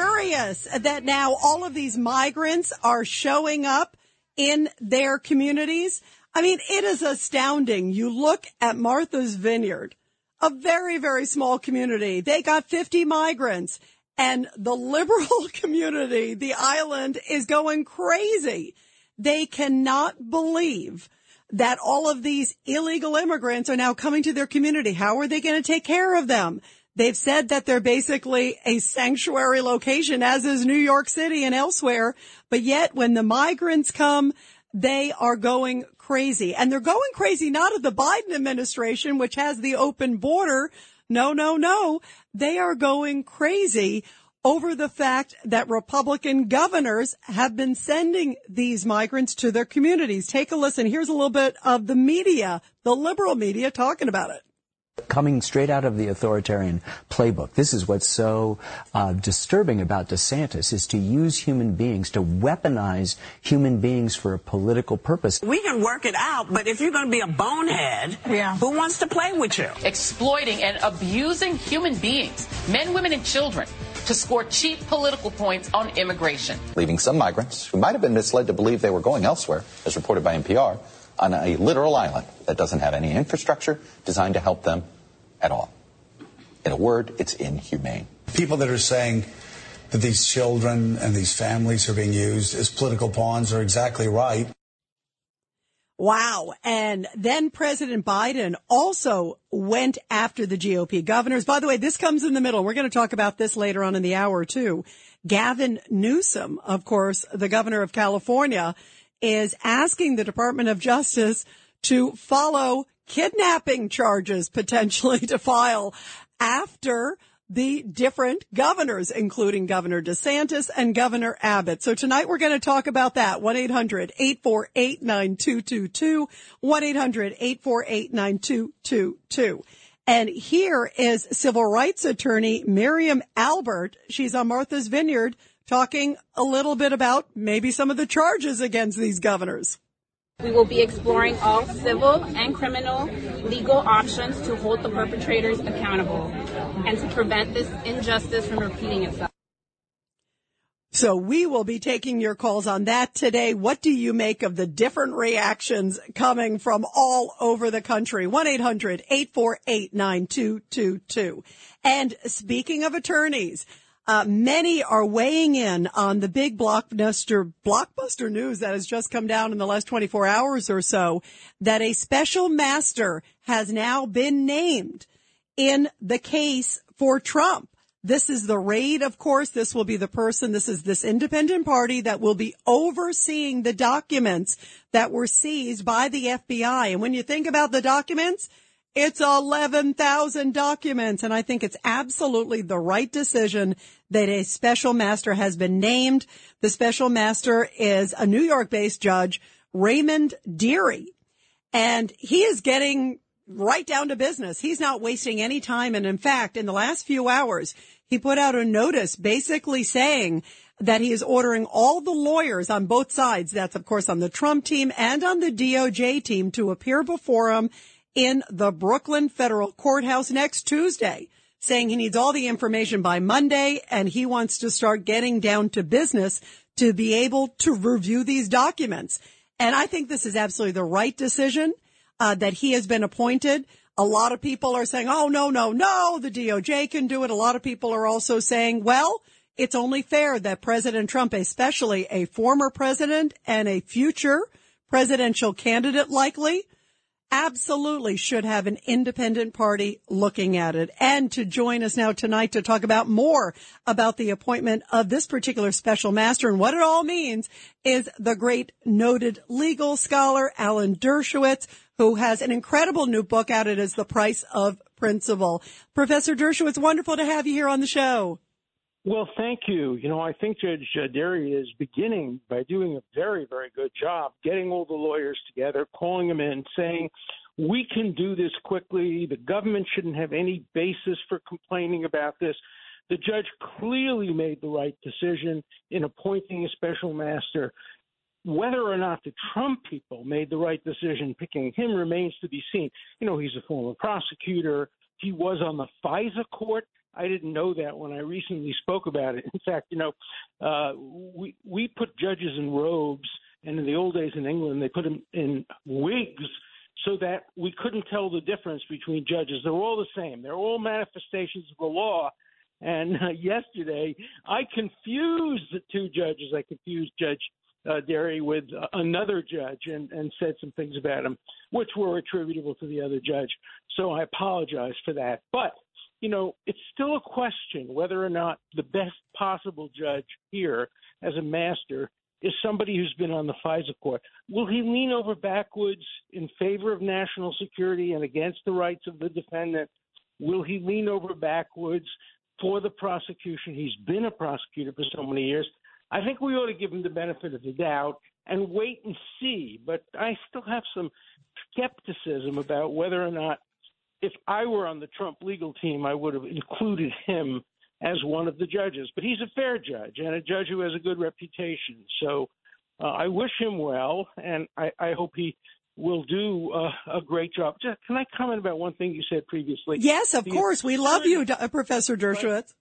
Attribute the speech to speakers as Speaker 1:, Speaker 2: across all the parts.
Speaker 1: Furious that now all of these migrants are showing up in their communities. I mean, it is astounding. You look at Martha's Vineyard, a very, very small community. They got 50 migrants and the liberal community, the island is going crazy. They cannot believe that all of these illegal immigrants are now coming to their community. How are they going to take care of them? They've said that they're basically a sanctuary location, as is New York City and elsewhere. But yet when the migrants come, they are going crazy and they're going crazy not of the Biden administration, which has the open border. No, no, no. They are going crazy over the fact that Republican governors have been sending these migrants to their communities. Take a listen. Here's a little bit of the media, the liberal media talking about it
Speaker 2: coming straight out of the authoritarian playbook. This is what's so uh, disturbing about DeSantis is to use human beings, to weaponize human beings for a political purpose.
Speaker 3: We can work it out, but if you're going to be a bonehead,
Speaker 4: Yeah.
Speaker 3: who wants to play with you?
Speaker 4: exploiting and abusing human beings, men, women, and children, to score cheap political points on immigration.
Speaker 5: leaving some migrants who might have been misled to believe they were going elsewhere, as reported by NPR, on a literal island that doesn't have any infrastructure designed to help them at all. In a word, it's inhumane.
Speaker 6: People that are saying that these children and these families are being used as political pawns are exactly right.
Speaker 1: Wow. And then President Biden also went after the GOP governors. By the way, this comes in the middle. We're going to talk about this later on in the hour too. Gavin Newsom, of course, the governor of California is asking the Department of Justice to follow kidnapping charges potentially to file after the different governors, including Governor DeSantis and Governor Abbott. So tonight we're going to talk about that. 1-800-848-9222. 1-800-848-9222. And here is civil rights attorney Miriam Albert. She's on Martha's Vineyard talking a little bit about maybe some of the charges against these governors.
Speaker 7: We will be exploring all civil and criminal legal options to hold the perpetrators accountable and to prevent this injustice from repeating itself.
Speaker 1: So we will be taking your calls on that today. What do you make of the different reactions coming from all over the country? 1-800-848-9222. And speaking of attorneys, uh, many are weighing in on the big blockbuster, blockbuster news that has just come down in the last 24 hours or so that a special master has now been named in the case for Trump. This is the raid, of course. This will be the person, this is this independent party that will be overseeing the documents that were seized by the FBI. And when you think about the documents, it's 11,000 documents. And I think it's absolutely the right decision that a special master has been named. The special master is a New York based judge, Raymond Dearie. And he is getting right down to business. He's not wasting any time. And in fact, in the last few hours, he put out a notice basically saying that he is ordering all the lawyers on both sides. That's of course on the Trump team and on the DOJ team to appear before him in the Brooklyn federal courthouse next Tuesday saying he needs all the information by Monday and he wants to start getting down to business to be able to review these documents. And I think this is absolutely the right decision uh, that he has been appointed. A lot of people are saying, oh, no, no, no, the DOJ can do it. A lot of people are also saying, well, it's only fair that President Trump, especially a former president and a future presidential candidate likely, absolutely should have an independent party looking at it. And to join us now tonight to talk about more about the appointment of this particular special master and what it all means is the great noted legal scholar, Alan Dershowitz, who has an incredible new book out. It is The Price of Principle. Professor Dershowitz, wonderful to have you here on the show.
Speaker 8: Well, thank you. You know, I think Judge uh, Dearie is beginning by doing a very, very good job getting all the lawyers together, calling them in, saying, we can do this quickly. The government shouldn't have any basis for complaining about this. The judge clearly made the right decision in appointing a special master. Whether or not the Trump people made the right decision picking him remains to be seen. You know, he's a former prosecutor. He was on the FISA court I didn't know that when I recently spoke about it. In fact, you know, uh, we we put judges in robes, and in the old days in England, they put them in wigs so that we couldn't tell the difference between judges. They're all the same. They're all manifestations of the law. And uh, yesterday, I confused the two judges. I confused Judge uh, Dearie with uh, another judge and, and said some things about him, which were attributable to the other judge. So I apologize for that. But you know, it's still a question whether or not the best possible judge here as a master is somebody who's been on the FISA court. Will he lean over backwards in favor of national security and against the rights of the defendant? Will he lean over backwards for the prosecution? He's been a prosecutor for so many years. I think we ought to give him the benefit of the doubt and wait and see. But I still have some skepticism about whether or not if I were on the Trump legal team, I would have included him as one of the judges. But he's a fair judge and a judge who has a good reputation. So uh, I wish him well, and I, I hope he will do uh, a great job. Just, can I comment about one thing you said previously?
Speaker 1: Yes, of
Speaker 8: the
Speaker 1: course. We love you, uh, Professor Dershowitz.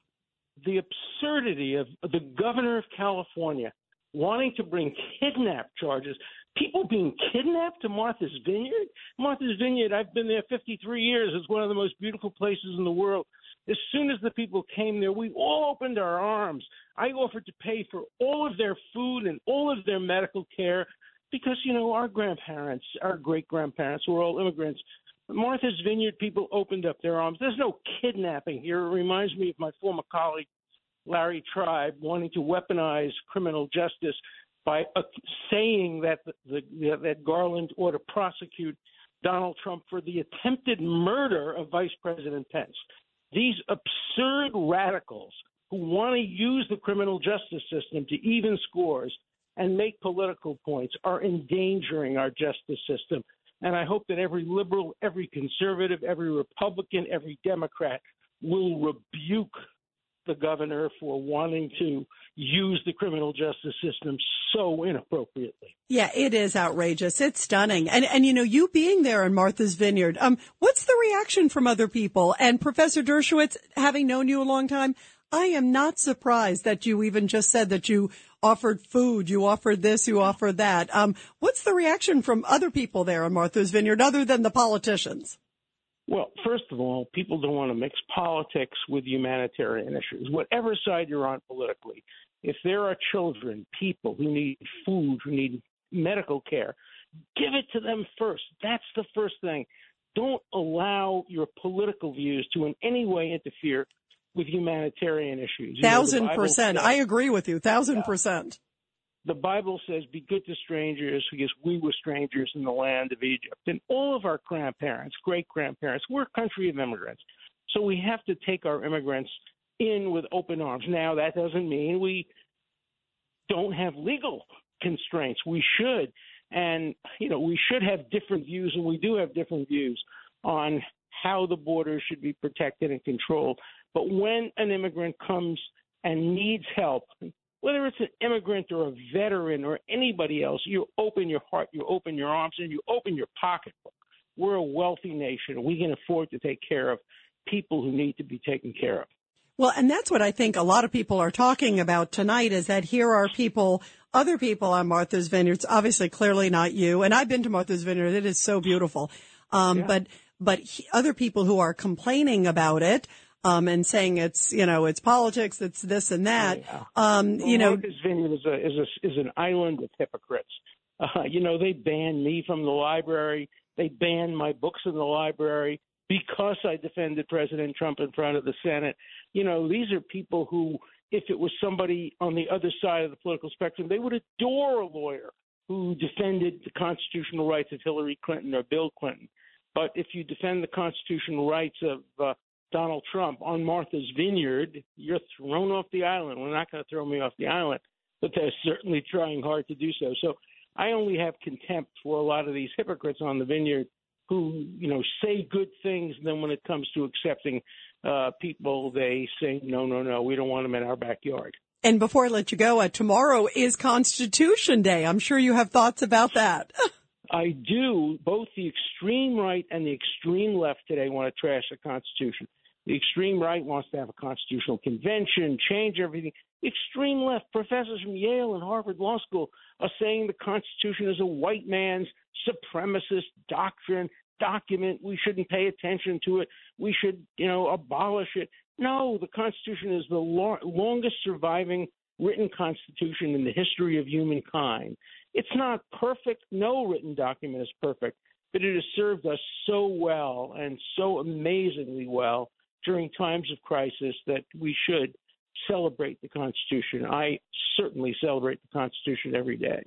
Speaker 8: The absurdity of the governor of California wanting to bring kidnap charges people being kidnapped to Martha's Vineyard. Martha's Vineyard, I've been there 53 years. It's one of the most beautiful places in the world. As soon as the people came there, we all opened our arms. I offered to pay for all of their food and all of their medical care because, you know, our grandparents, our great grandparents were all immigrants. Martha's Vineyard people opened up their arms. There's no kidnapping here. It reminds me of my former colleague, Larry Tribe, wanting to weaponize criminal justice by uh, saying that the, the, that Garland ought to prosecute Donald Trump for the attempted murder of Vice President Pence. These absurd radicals who want to use the criminal justice system to even scores and make political points are endangering our justice system. And I hope that every liberal, every conservative, every Republican, every Democrat will rebuke the governor for wanting to use the criminal justice system so inappropriately.
Speaker 1: Yeah, it is outrageous. It's stunning. And and you know, you being there in Martha's Vineyard, um, what's the reaction from other people? And Professor Dershowitz, having known you a long time, I am not surprised that you even just said that you offered food, you offered this, you offered that. Um, what's the reaction from other people there in Martha's Vineyard other than the politicians?
Speaker 8: Well, first of all, people don't want to mix politics with humanitarian issues. Whatever side you're on politically, if there are children, people who need food, who need medical care, give it to them first. That's the first thing. Don't allow your political views to in any way interfere with humanitarian issues. You
Speaker 1: Thousand
Speaker 8: know,
Speaker 1: percent.
Speaker 8: Says,
Speaker 1: I agree with you. Thousand
Speaker 8: yeah.
Speaker 1: percent.
Speaker 8: The Bible says, be good to strangers because we were strangers in the land of Egypt. And all of our grandparents, great grandparents, we're a country of immigrants. So we have to take our immigrants in with open arms. Now, that doesn't mean we don't have legal constraints. We should. And, you know, we should have different views, and we do have different views on how the border should be protected and controlled. But when an immigrant comes and needs help, whether it's an immigrant or a veteran or anybody else, you open your heart, you open your arms, and you open your pocketbook. We're a wealthy nation. We can afford to take care of people who need to be taken care of.
Speaker 1: Well, and that's what I think a lot of people are talking about tonight is that here are people, other people on Martha's Vineyards, obviously clearly not you. And I've been to Martha's Vineyard. It is so beautiful. Um, yeah. but, but he, other people who are complaining about it, um, and saying it's you know it's politics, it's this and that. Um,
Speaker 8: Well,
Speaker 1: you know,
Speaker 8: Martha's Vineyard is a is a is an island of hypocrites. Uh, you know, they banned me from the library. They banned my books in the library because I defended President Trump in front of the Senate. You know, these are people who, if it was somebody on the other side of the political spectrum, they would adore a lawyer who defended the constitutional rights of Hillary Clinton or Bill Clinton. But if you defend the constitutional rights of uh, Donald Trump on Martha's Vineyard, you're thrown off the island. We're not going to throw me off the island, but they're certainly trying hard to do so. So I only have contempt for a lot of these hypocrites on the vineyard who, you know, say good things, and then when it comes to accepting uh, people, they say, no, no, no, we don't want them in our backyard.
Speaker 1: and before I let you go, uh, tomorrow is Constitution Day. I'm sure you have thoughts about that.
Speaker 8: I do. Both the extreme right and the extreme left today want to trash the Constitution. The extreme right wants to have a constitutional convention, change everything. Extreme left, professors from Yale and Harvard Law School, are saying the Constitution is a white man's supremacist doctrine, document. We shouldn't pay attention to it. We should, you know, abolish it. No, the Constitution is the lo- longest surviving written constitution in the history of humankind. It's not perfect. No written document is perfect, but it has served us so well and so amazingly well during times of crisis that we should celebrate the Constitution. I certainly celebrate the Constitution every day.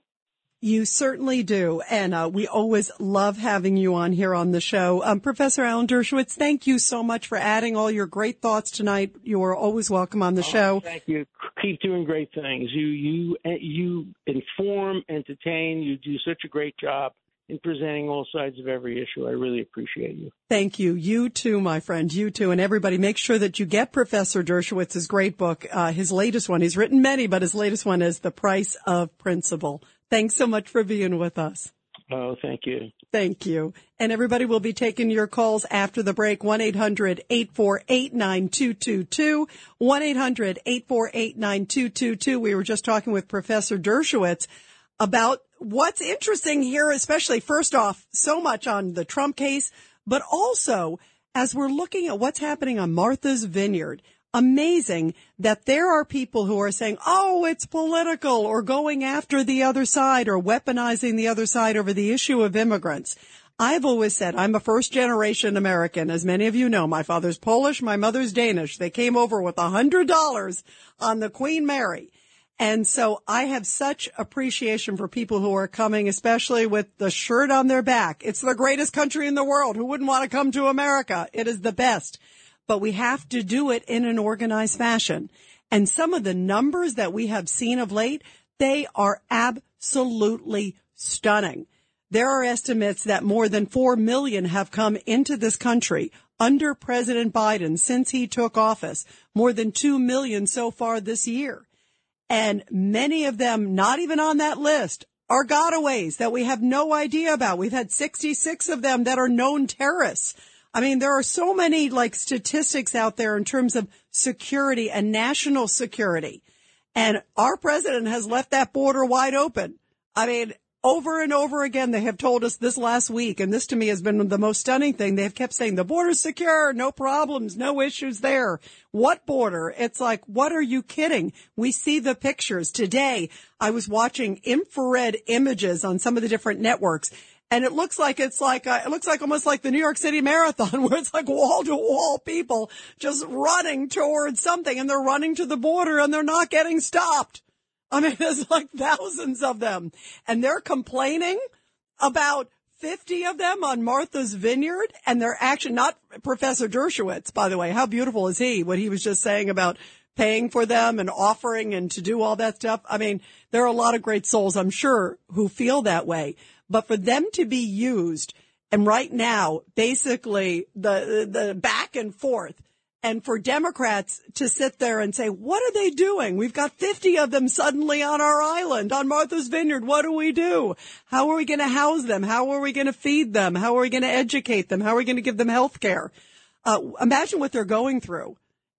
Speaker 1: You certainly do. And uh, we always love having you on here on the show. Um, Professor Alan Dershowitz, thank you so much for adding all your great thoughts tonight. You are always welcome on the show.
Speaker 8: Thank you. Keep doing great things. You you you inform, entertain. You do such a great job in presenting all sides of every issue. I really appreciate you.
Speaker 1: Thank you. You too, my friend. You too. And everybody, make sure that you get Professor Dershowitz's great book. Uh, his latest one. He's written many, but his latest one is The Price of Principle. Thanks so much for being with us.
Speaker 8: Oh, thank you.
Speaker 1: Thank you. And everybody will be taking your calls after the break. 1-800-848-9222. 1-800-848-9222. We were just talking with Professor Dershowitz about what's interesting here, especially first off, so much on the Trump case, but also as we're looking at what's happening on Martha's Vineyard. Amazing that there are people who are saying, oh, it's political or going after the other side or weaponizing the other side over the issue of immigrants. I've always said I'm a first generation American. As many of you know, my father's Polish, my mother's Danish. They came over with a hundred dollars on the Queen Mary. And so I have such appreciation for people who are coming, especially with the shirt on their back. It's the greatest country in the world. Who wouldn't want to come to America? It is the best. But we have to do it in an organized fashion. And some of the numbers that we have seen of late, they are absolutely stunning. There are estimates that more than 4 million have come into this country under President Biden since he took office. More than 2 million so far this year. And many of them not even on that list are gotaways that we have no idea about. We've had 66 of them that are known terrorists. I mean, there are so many like statistics out there in terms of security and national security. And our president has left that border wide open. I mean, over and over again, they have told us this last week, and this to me has been the most stunning thing. They have kept saying the border's secure, no problems, no issues there. What border? It's like, what are you kidding? We see the pictures today. I was watching infrared images on some of the different networks. And it looks like it's like, uh, it looks like almost like the New York City Marathon where it's like wall to wall people just running towards something and they're running to the border and they're not getting stopped. I mean, there's like thousands of them and they're complaining about 50 of them on Martha's Vineyard and they're actually not Professor Dershowitz, by the way. How beautiful is he? What he was just saying about paying for them and offering and to do all that stuff. I mean, there are a lot of great souls, I'm sure, who feel that way, but for them to be used and right now, basically the, the back and forth and for Democrats to sit there and say, what are they doing? We've got 50 of them suddenly on our island, on Martha's Vineyard. What do we do? How are we going to house them? How are we going to feed them? How are we going to educate them? How are we going to give them health care? Uh, imagine what they're going through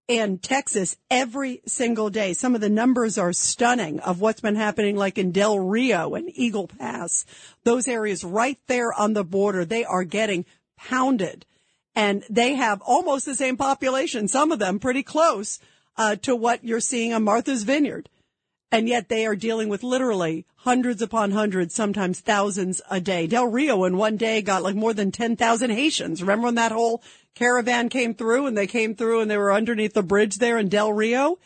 Speaker 1: in Texas every single day. Some of the numbers are stunning of what's been happening like in Del Rio and Eagle Pass. Those areas right there on the border, they are getting pounded. And they have almost the same population, some of them pretty close uh, to what you're seeing on Martha's Vineyard. And yet they are dealing with literally hundreds upon hundreds, sometimes thousands a day. Del Rio in one day got like more than 10,000 Haitians. Remember when that whole caravan came through and they came through and they were underneath the bridge there in Del Rio?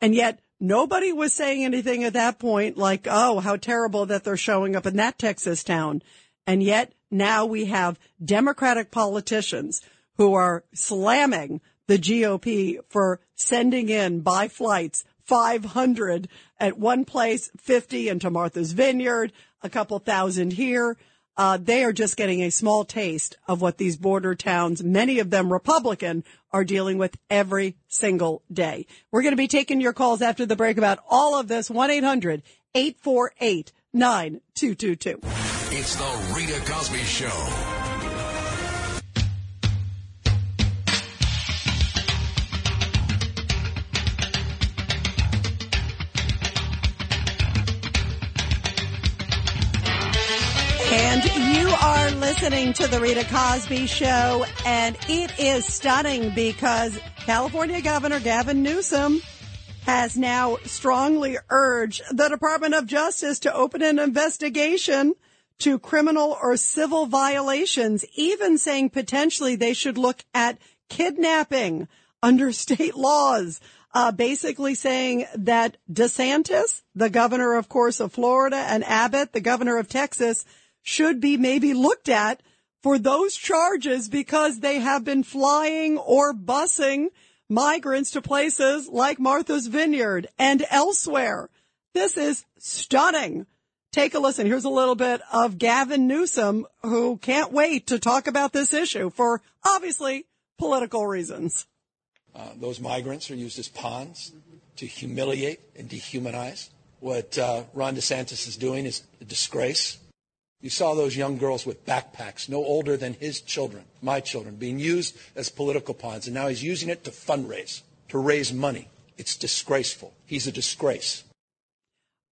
Speaker 1: And yet nobody was saying anything at that point like, oh, how terrible that they're showing up in that Texas town. And yet now we have Democratic politicians who are slamming the GOP for sending in by flights 500 at one place, 50 into Martha's Vineyard, a couple thousand here. Uh, they are just getting a small taste of what these border towns, many of them Republican, are dealing with every single day. We're going to be taking your calls after the break about all of this. 1-800-848-9222.
Speaker 9: It's the Rita Cosby Show.
Speaker 1: And you are listening to the Rita Cosby Show, and it is stunning because California Governor Gavin Newsom has now strongly urged the Department of Justice to open an investigation to criminal or civil violations, even saying potentially they should look at kidnapping under state laws. Uh, basically saying that DeSantis, the governor, of course, of Florida, and Abbott, the governor of Texas, should be maybe looked at for those charges because they have been flying or busing migrants to places like Martha's Vineyard and elsewhere. This is stunning. Take a listen. Here's a little bit of Gavin Newsom, who can't wait to talk about this issue for obviously political reasons.
Speaker 10: Uh, those migrants are used as pawns to humiliate and dehumanize. What uh, Ron DeSantis is doing is a disgrace. You saw those young girls with backpacks, no older than his children, my children, being used as political pawns. And now he's using it to fundraise, to raise money. It's disgraceful. He's a disgrace.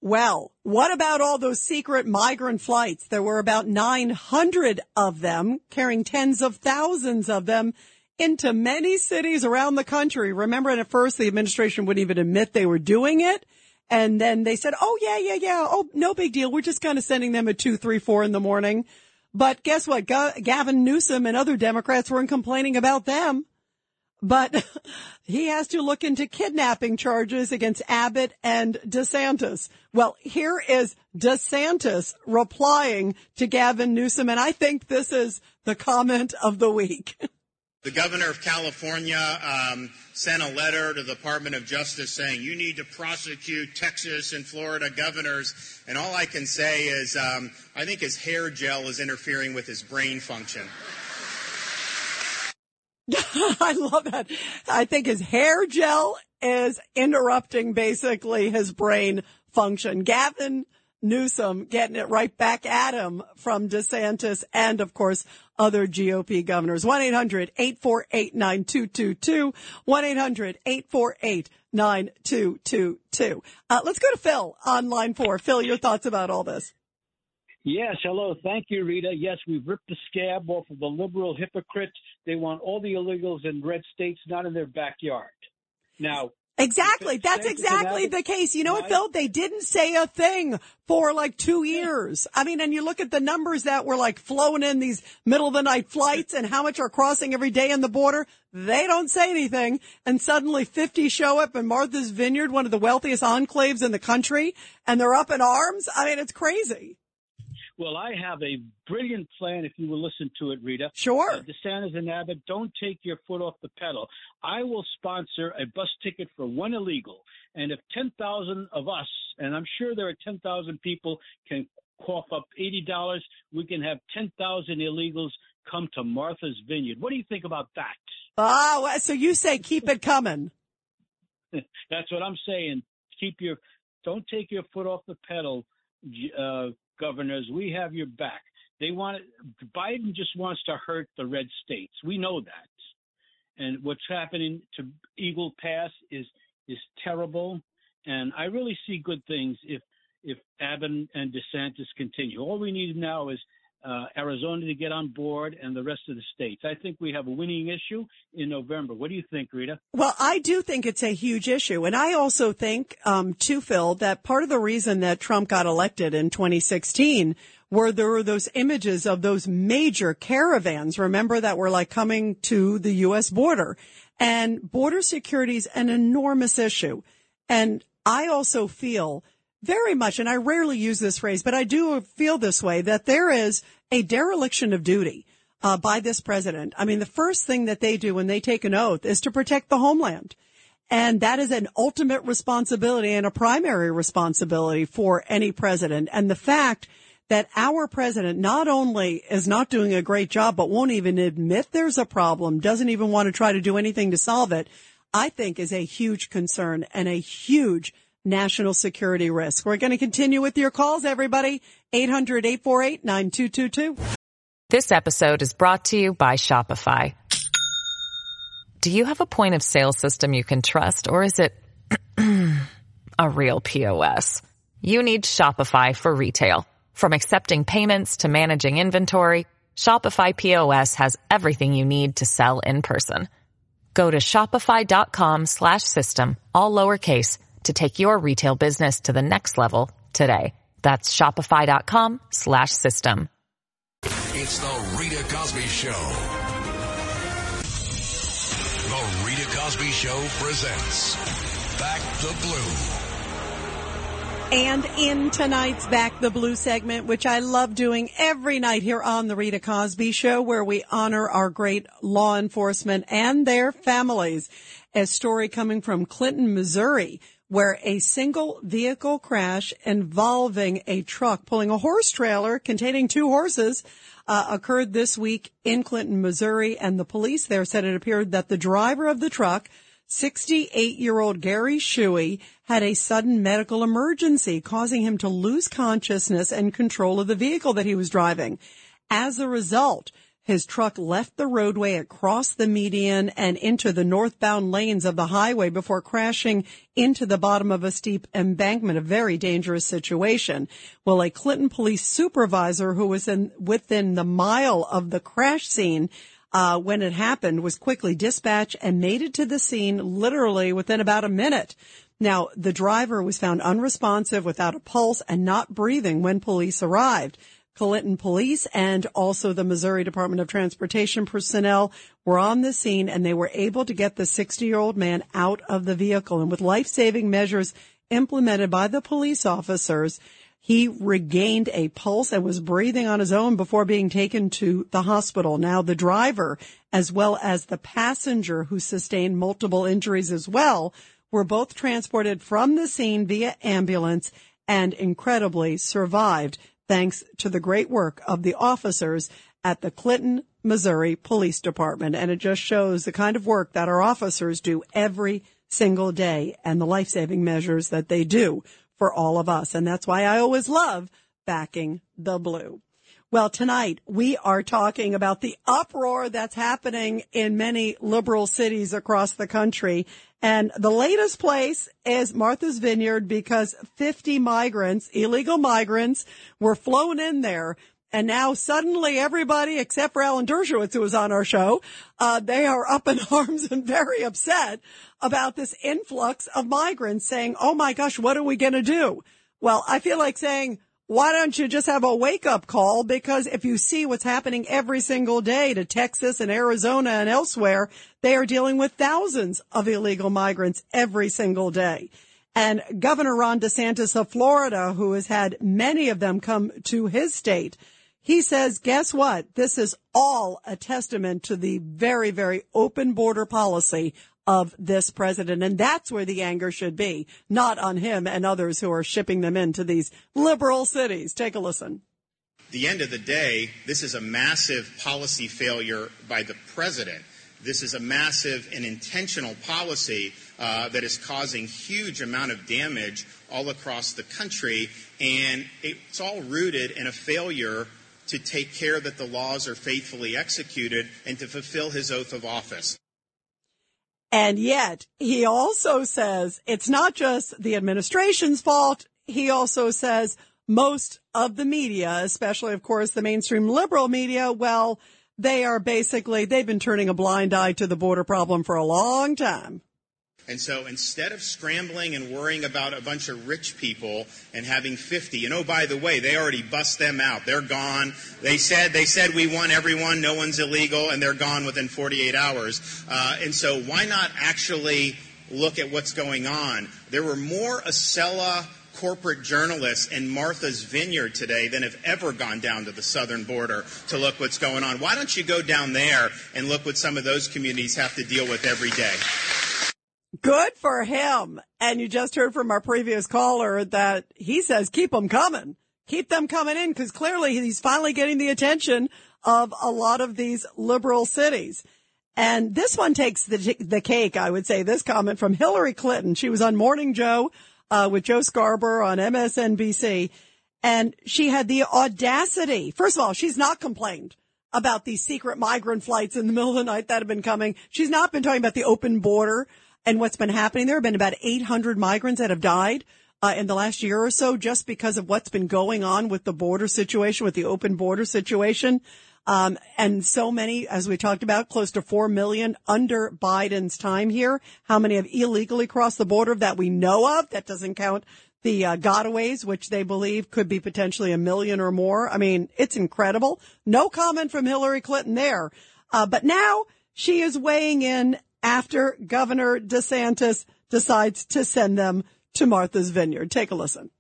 Speaker 1: Well, what about all those secret migrant flights? There were about 900 of them, carrying tens of thousands of them into many cities around the country. Remember, at first the administration wouldn't even admit they were doing it. And then they said, oh, yeah, yeah, yeah. Oh, no big deal. We're just kind of sending them at two, three, four in the morning. But guess what? Gavin Newsom and other Democrats weren't complaining about them. But he has to look into kidnapping charges against Abbott and DeSantis. Well, here is DeSantis replying to Gavin Newsom. And I think this is the comment of the week.
Speaker 11: The governor of California um, sent a letter to the Department of Justice saying you need to prosecute Texas and Florida governors. And all I can say is um, I think his hair gel is interfering with his brain function.
Speaker 1: I love that. I think his hair gel is interrupting basically his brain function. Gavin Newsom getting it right back at him from DeSantis and of course other GOP governors. 1-800-848-9222. 1-800-848-9222. Uh, let's go to Phil on line four. Phil, your thoughts about all this.
Speaker 12: Yes, hello. Thank you, Rita. Yes, we've ripped the scab off of the liberal hypocrites. They want all the illegals in red states, not in their backyard. Now,
Speaker 1: Exactly. That's exactly the case. You know what, Phil? They didn't say a thing for like two years. I mean, and you look at the numbers that were like flowing in these middle of the night flights and how much are crossing every day in the border. They don't say anything. And suddenly 50 show up in Martha's Vineyard, one of the wealthiest enclaves in the country, and they're up in arms. I mean, it's crazy.
Speaker 12: Well, I have a brilliant plan if you will listen to it, Rita.
Speaker 1: Sure.
Speaker 12: Uh, DeSantis and Abbott, don't take your foot off the pedal. I will sponsor a bus ticket for one illegal. And if 10,000 of us, and I'm sure there are 10,000 people, can cough up $80, we can have 10,000 illegals come to Martha's Vineyard. What do you think about that?
Speaker 1: Ah, so you say keep it coming.
Speaker 12: That's what I'm saying. Keep your, don't take your foot off the pedal, uh, governors, we have your back. They want Biden just wants to hurt the red states. We know that. And what's happening to Eagle Pass is is terrible. And I really see good things if if Abbott and DeSantis continue. All we need now is uh, Arizona to get on board and the rest of the states. I think we have a winning issue in November. What do you think, Rita?
Speaker 1: Well, I do think it's a huge issue. And I also think, um, too, Phil, that part of the reason that Trump got elected in 2016 were there were those images of those major caravans, remember, that were like coming to the U.S. border. And border security is an enormous issue. And I also feel very much, and I rarely use this phrase, but I do feel this way, that there is a dereliction of duty uh, by this president. I mean, the first thing that they do when they take an oath is to protect the homeland. And that is an ultimate responsibility and a primary responsibility for any president. And the fact that our president not only is not doing a great job, but won't even admit there's a problem, doesn't even want to try to do anything to solve it, I think is a huge concern and a huge national security risk. We're going to continue with your calls, everybody. 800-848-9222.
Speaker 13: This episode is brought to you by Shopify. Do you have a point of sale system you can trust or is it a real POS? You need Shopify for retail. From accepting payments to managing inventory, Shopify POS has everything you need to sell in person. Go to shopify.com slash system, all lowercase, to take your retail business to the next level today. That's shopify.com slash system.
Speaker 9: It's the Rita Cosby Show. The Rita Cosby Show presents Back the Blue.
Speaker 1: And in tonight's Back the Blue segment, which I love doing every night here on the Rita Cosby Show, where we honor our great law enforcement and their families. A story coming from Clinton, Missouri, where a single vehicle crash involving a truck pulling a horse trailer containing two horses uh, occurred this week in Clinton, Missouri. And the police there said it appeared that the driver of the truck 68 year old Gary Shuey had a sudden medical emergency causing him to lose consciousness and control of the vehicle that he was driving. As a result, his truck left the roadway across the median and into the northbound lanes of the highway before crashing into the bottom of a steep embankment, a very dangerous situation. Well, a Clinton police supervisor who was in, within the mile of the crash scene uh, when it happened was quickly dispatched and made it to the scene literally within about a minute. Now, the driver was found unresponsive without a pulse and not breathing when police arrived. Clinton police and also the Missouri Department of Transportation personnel were on the scene and they were able to get the 60 year old man out of the vehicle. And with life saving measures implemented by the police officers, he regained a pulse and was breathing on his own before being taken to the hospital. Now the driver, as well as the passenger who sustained multiple injuries as well, were both transported from the scene via ambulance and incredibly survived thanks to the great work of the officers at the Clinton, Missouri Police Department. And it just shows the kind of work that our officers do every single day and the life-saving measures that they do for all of us. And that's why I always love backing the blue. Well, tonight we are talking about the uproar that's happening in many liberal cities across the country. And the latest place is Martha's Vineyard because 50 migrants, illegal migrants, were flown in there and now suddenly everybody except for Alan Dershowitz, who was on our show, uh, they are up in arms and very upset about this influx of migrants saying, Oh my gosh, what are we going to do? Well, I feel like saying, why don't you just have a wake up call? Because if you see what's happening every single day to Texas and Arizona and elsewhere, they are dealing with thousands of illegal migrants every single day. And Governor Ron DeSantis of Florida, who has had many of them come to his state, he says, guess what? This is all a testament to the very, very open border policy of this president. And that's where the anger should be, not on him and others who are shipping them into these liberal cities. Take a listen.
Speaker 11: The end of the day, this is a massive policy failure by the president. This is a massive and intentional policy uh, that is causing huge amount of damage all across the country, and it's all rooted in a failure to take care that the laws are faithfully executed and to fulfill his oath of office.
Speaker 1: And yet he also says it's not just the administration's fault. He also says most of the media, especially, of course, the mainstream liberal media, well, they are basically, they've been turning a blind eye to the border problem for a long time.
Speaker 11: And so instead of scrambling and worrying about a bunch of rich people and having 50, and oh, by the way, they already bust them out. They're gone. They said, they said we want everyone. No one's illegal and they're gone within 48 hours. Uh, and so why not actually look at what's going on? There were more Acela corridor journalists in Martha's Vineyard today than have ever gone down to the southern border to look what's going on. Why don't you go down there and look what some of those communities have to deal with every day?
Speaker 1: Good for him. And you just heard from our previous caller that he says keep them coming. Keep them coming in because clearly he's finally getting the attention of a lot of these liberal cities. And this one takes the, the cake, I would say. This comment from Hillary Clinton. She was on Morning Joe uh, with Joe Scarborough on MSNBC. And she had the audacity. First of all, she's not complained about these secret migrant flights in the middle of the night that have been coming. She's not been talking about the open border and what's been happening. There have been about 800 migrants that have died uh, in the last year or so just because of what's been going on with the border situation, with the open border situation. Um, and so many, as we talked about, close to 4 million under Biden's time here. How many have illegally crossed the border that we know of? That doesn't count the uh, gotaways, which they believe could be potentially a million or more. I mean, it's incredible. No comment from Hillary Clinton there. Uh, but now she is weighing in after Governor DeSantis decides to send them to Martha's Vineyard. Take a listen.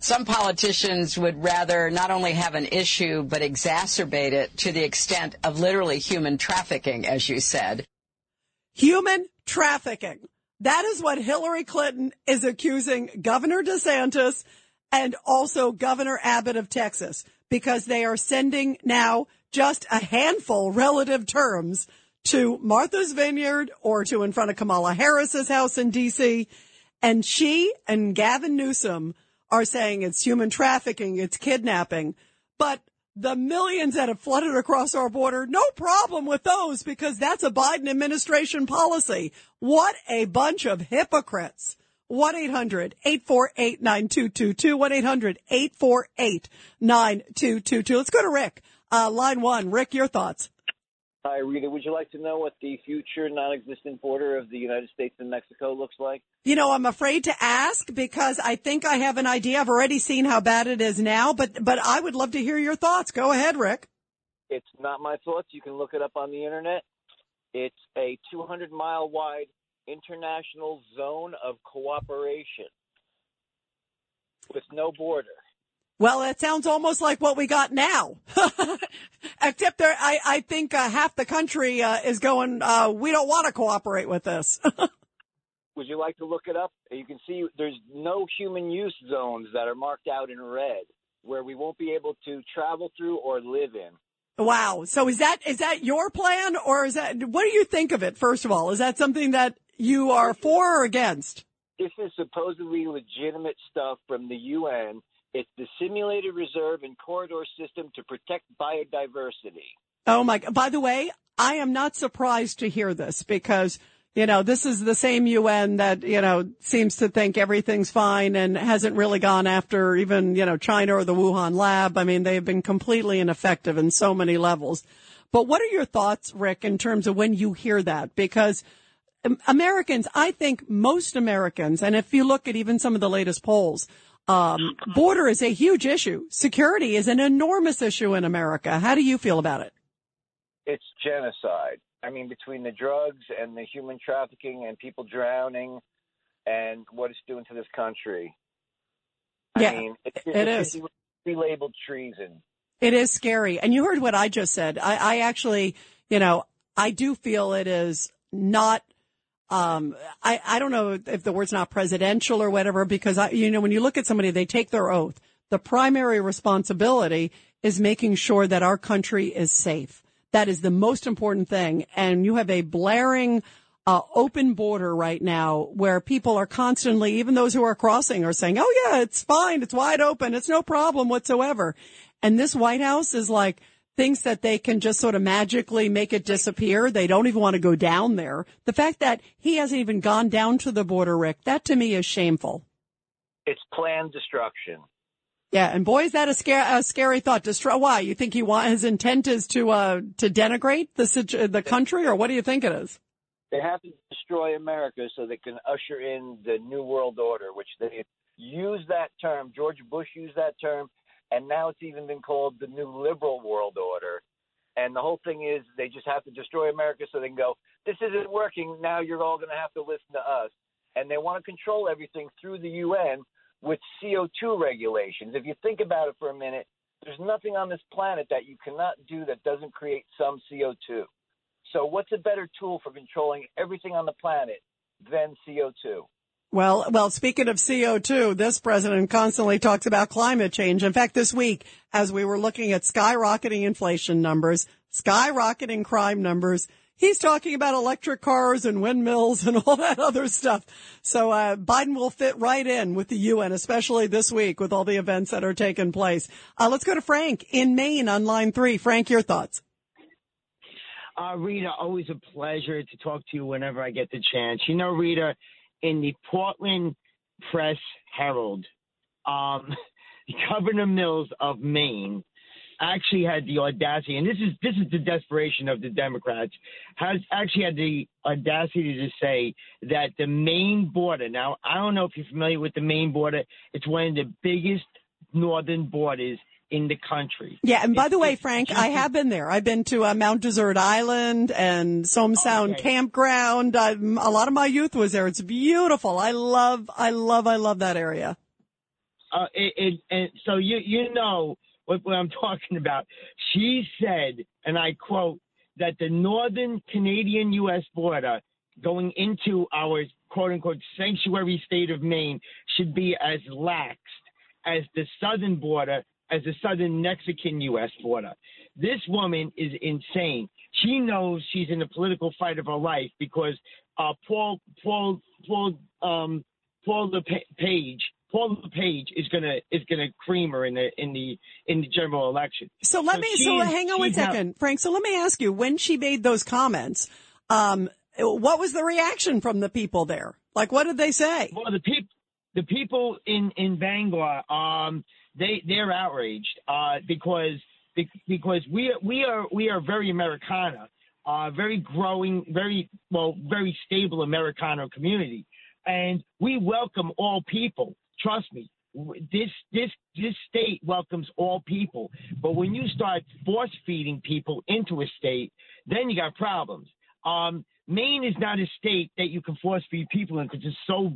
Speaker 14: Some politicians would rather not only have an issue, but exacerbate it to the extent of literally human trafficking, as you said.
Speaker 1: Human trafficking. That is what Hillary Clinton is accusing Governor DeSantis and also Governor Abbott of Texas because they are sending now just a handful relative terms to Martha's Vineyard or to in front of Kamala Harris's house in DC. And she and Gavin Newsom are saying it's human trafficking, it's kidnapping. But the millions that have flooded across our border, no problem with those because that's a Biden administration policy. What a bunch of hypocrites. 1-800-848-9222. 1-800-848-9222. Let's go to Rick. Uh, line one. Rick, your thoughts.
Speaker 15: Hi, Rita. Would you like to know what the future non-existent border of the United States and Mexico looks like?
Speaker 1: You know, I'm afraid to ask because I think I have an idea. I've already seen how bad it is now, but but I would love to hear your thoughts. Go ahead, Rick.
Speaker 15: It's not my thoughts. You can look it up on the internet. It's a 200 mile wide international zone of cooperation with no border.
Speaker 1: Well, it sounds almost like what we got now. Except there, I, I think uh, half the country uh, is going, uh, we don't want to cooperate with this.
Speaker 15: Would you like to look it up? You can see there's no human use zones that are marked out in red where we won't be able to travel through or live in.
Speaker 1: Wow. So is that, is that your plan or is that, what do you think of it? First of all, is that something that you are for or against?
Speaker 15: This is supposedly legitimate stuff from the UN it's the simulated reserve and corridor system to protect biodiversity.
Speaker 1: Oh my, by the way, I am not surprised to hear this because, you know, this is the same UN that, you know, seems to think everything's fine and hasn't really gone after even, you know, China or the Wuhan lab. I mean, they've been completely ineffective in so many levels. But what are your thoughts, Rick, in terms of when you hear that? Because Americans, I think most Americans, and if you look at even some of the latest polls, um, border is a huge issue. Security is an enormous issue in America. How do you feel about it?
Speaker 15: It's genocide. I mean, between the drugs and the human trafficking and people drowning and what it's doing to this country.
Speaker 1: Yeah,
Speaker 15: I mean, it's,
Speaker 1: it is.
Speaker 15: It's relabeled treason.
Speaker 1: It is scary. And you heard what I just said. I, I actually, you know, I do feel it is not um, I, I don't know if the word's not presidential or whatever, because I, you know, when you look at somebody, they take their oath. The primary responsibility is making sure that our country is safe. That is the most important thing. And you have a blaring, uh, open border right now where people are constantly, even those who are crossing are saying, Oh yeah, it's fine. It's wide open. It's no problem whatsoever. And this White House is like, thinks that they can just sort of magically make it disappear. They don't even want to go down there. The fact that he hasn't even gone down to the border, Rick, that to me is shameful.
Speaker 15: It's planned destruction.
Speaker 1: Yeah, and boy, is that a, scare, a scary thought. Destroy why? You think he want his intent is to uh to denigrate the the country, or what do you think it is?
Speaker 15: They have to destroy America so they can usher in the New World Order, which they use that term. George Bush used that term, and now it's even been called the New Liberal World Order. And the whole thing is they just have to destroy America so they can go, this isn't working. Now you're all going to have to listen to us. And they want to control everything through the UN with CO2 regulations. If you think about it for a minute, there's nothing on this planet that you cannot do that doesn't create some CO2. So, what's a better tool for controlling everything on the planet than CO2?
Speaker 1: Well, well, speaking of CO2, this president constantly talks about climate change. In fact, this week, as we were looking at skyrocketing inflation numbers, skyrocketing crime numbers, he's talking about electric cars and windmills and all that other stuff. So, uh, Biden will fit right in with the UN, especially this week with all the events that are taking place. Uh, let's go to Frank in Maine on line three. Frank, your thoughts.
Speaker 16: Uh, Rita, always a pleasure to talk to you whenever I get the chance. You know, Rita, in the Portland Press Herald, um, Governor Mills of Maine actually had the audacity, and this is this is the desperation of the Democrats, has actually had the audacity to say that the Maine border. Now, I don't know if you're familiar with the Maine border. It's one of the biggest northern borders in the country.
Speaker 1: Yeah, and by the way, Frank, I have been there. I've been to uh, Mount Desert Island and Somes Sound
Speaker 16: Okay.
Speaker 1: Campground. i a lot of my youth was there. It's beautiful. I love, I love, I love that area.
Speaker 16: uh, it, it, and so you you know what, what I'm talking about. She said, and I quote, that the northern Canadian U.S. border going into our quote unquote sanctuary state of Maine should be as laxed as the southern border, as the southern Mexican U.S. border. This woman is insane. She knows she's in the political fight of her life because uh, Paul Paul Paul um, Paul LePage Paul LePage is gonna is gonna cream her in the in the in the general election.
Speaker 1: So let me, so hang on one second, Frank. So let me ask you, when she made those comments, um, what was the reaction from the people there? Like, what did they say?
Speaker 16: Well, the people, the people in in Bangor, um, they they're outraged uh, because because we we are we are very Americana, uh, very growing, very well, very stable Americano community, and we welcome all people. Trust me. This this this state welcomes all people, but when you start force feeding people into a state, then you got problems. Um, Maine is not a state that you can force feed people in because it's so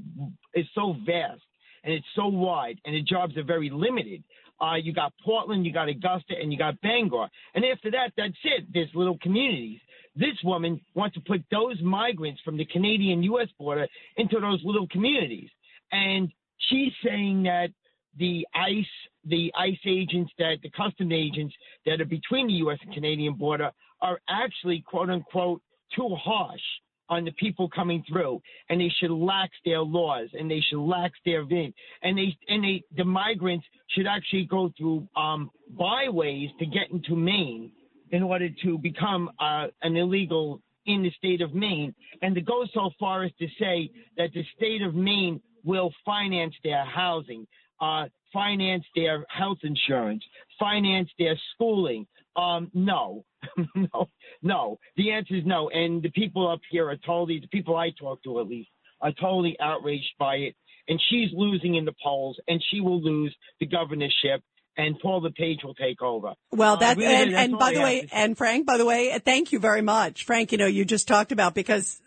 Speaker 16: it's so vast and it's so wide, and the jobs are very limited. Uh, you got Portland, you got Augusta, and you got Bangor, and after that, that's it. There's little communities. This woman wants to put those migrants from the Canadian-U.S. border into those little communities, and she's saying that the ICE, the ICE agents, that the custom agents that are between the U.S. and Canadian border are actually quote unquote too harsh on the people coming through, and they should lax their laws and they should lax their vin, and they and they the migrants should actually go through um, byways to get into Maine in order to become uh, an illegal in the state of Maine, and to go so far as to say that the state of Maine will finance their housing, uh, finance their health insurance, finance their schooling. Um, no, no, no. The answer is no. And the people up here are totally, the people I talk to at least, are totally outraged by it. And she's losing in the polls, and she will lose the governorship, and Paul LePage will take over.
Speaker 1: Well,
Speaker 16: Uh,
Speaker 1: that's,
Speaker 16: really,
Speaker 1: and,
Speaker 16: that's
Speaker 1: and by
Speaker 16: I
Speaker 1: the way, and Frank, by the way, thank you very much. Frank, you know, you just talked about because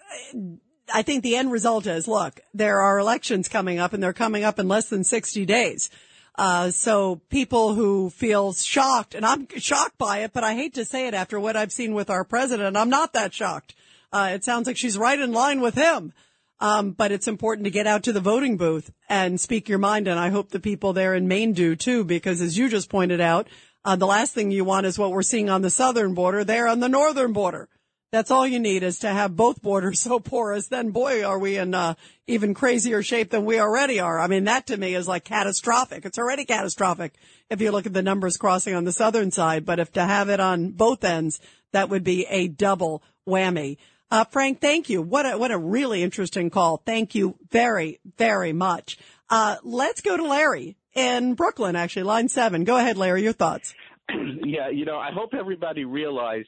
Speaker 1: I think the end result is, look, there are elections coming up and they're coming up in less than 60 days. Uh, so people who feel shocked, and I'm shocked by it, but I hate to say it after what I've seen with our president, I'm not that shocked. Uh, it sounds like she's right in line with him. Um, but it's important to get out to the voting booth and speak your mind. And I hope the people there in Maine do too, because as you just pointed out, uh, the last thing you want is what we're seeing on the southern border there on the northern border. That's all you need is to have both borders so porous. Then boy, are we in, uh, even crazier shape than we already are. I mean, that to me is like catastrophic. It's already catastrophic if you look at the numbers crossing on the southern side. But if to have it on both ends, that would be a double whammy. Uh, Frank, thank you. What a, what a really interesting call. Thank you very, very much. Uh, let's go to Larry in Brooklyn, actually, line seven. Go ahead, Larry, your thoughts.
Speaker 17: yeah, you know, I hope everybody realized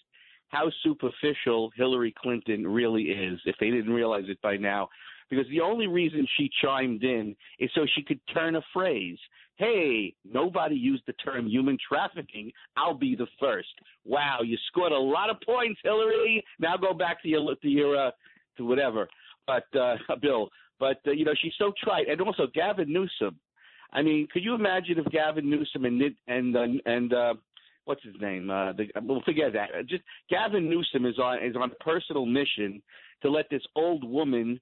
Speaker 17: how superficial Hillary Clinton really is, if they didn't realize it by now. Because the only reason she chimed in is so she could turn a phrase. Hey, nobody used the term human trafficking. I'll be the first. Wow, you scored a lot of points, Hillary. Now go back to your to your uh, to whatever. But uh, Bill, but uh, you know she's so trite, and also Gavin Newsom. I mean, could you imagine if Gavin Newsom and and uh, and uh, what's his name? Uh, the, we'll forget that. Just Gavin Newsom is on is on a personal mission to let this old woman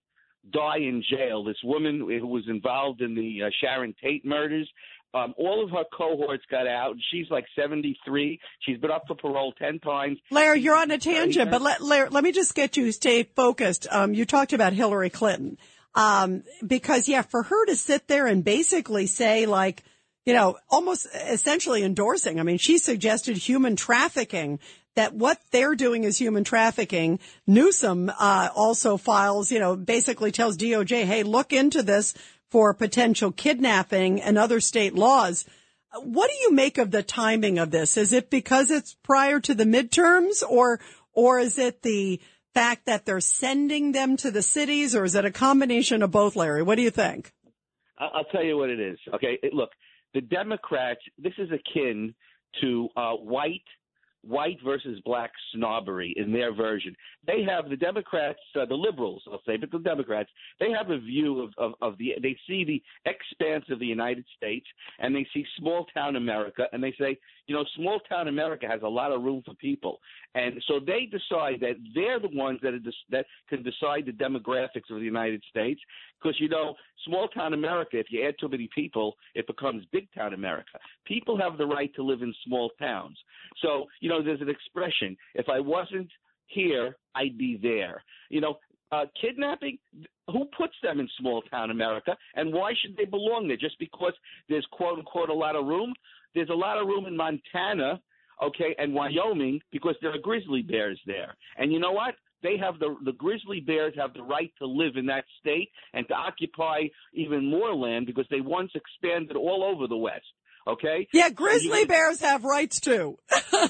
Speaker 17: die in jail. This woman who was involved in the uh, Sharon Tate murders. Um, all of her cohorts got out. She's like 73. She's been up for parole 10 times.
Speaker 1: Larry, you're on a tangent, but let, Larry, let me just get you stay focused. Um, you talked about Hillary Clinton. Um, because yeah, for her to sit there and basically say like, you know, almost essentially endorsing. I mean, she suggested human trafficking that what they're doing is human trafficking. Newsom uh, also files, you know, basically tells DOJ, hey, look into this for potential kidnapping and other state laws. What do you make of the timing of this? Is it because it's prior to the midterms or, or is it the fact that they're sending them to the cities or is it a combination of both, Larry? What do you think?
Speaker 17: I'll tell you what it is. Okay. Look, the Democrats, this is akin to uh, white white versus black snobbery in their version. They have the Democrats, uh, the liberals, I'll say, but the Democrats, they have a view of, of, of the, they see the expanse of the United States and they see small town America and they say, you know, small town America has a lot of room for people. And so they decide that they're the ones that, are, that can decide the demographics of the United States. Because, you know, small town America, if you add too many people, it becomes big town America. People have the right to live in small towns. So, you know, there's an expression if I wasn't here, I'd be there. You know, uh, kidnapping, who puts them in small town America and why should they belong there? Just because there's quote unquote a lot of room? There's a lot of room in Montana, okay, and Wyoming because there are grizzly bears there. And you know what? They have the the grizzly bears have the right to live in that state and to occupy even more land because they once expanded all over the West. Okay.
Speaker 1: Yeah, grizzly bears have rights too.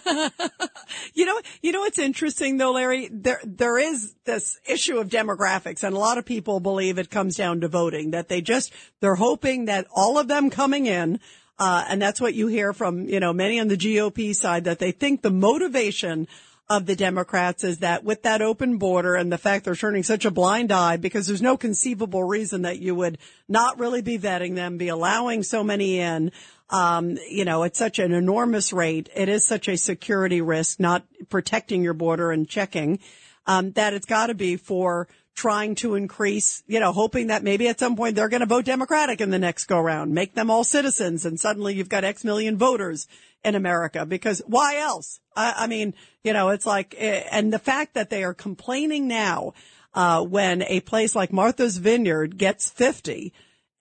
Speaker 1: you know, you know what's interesting though, Larry? There, there is this issue of demographics and a lot of people believe it comes down to voting, that they just, they're hoping that all of them coming in, uh, and that's what you hear from, you know, many on the GOP side, that they think the motivation of the Democrats is that with that open border and the fact they're turning such a blind eye because there's no conceivable reason that you would not really be vetting them, be allowing so many in. Um, you know, it's such an enormous rate. It is such a security risk, not protecting your border and checking, um, that it's got to be for trying to increase, you know, hoping that maybe at some point they're going to vote Democratic in the next go round, make them all citizens. And suddenly you've got X million voters in America because why else? I, I mean, you know, it's like, eh, and the fact that they are complaining now, uh, when a place like Martha's Vineyard gets 50,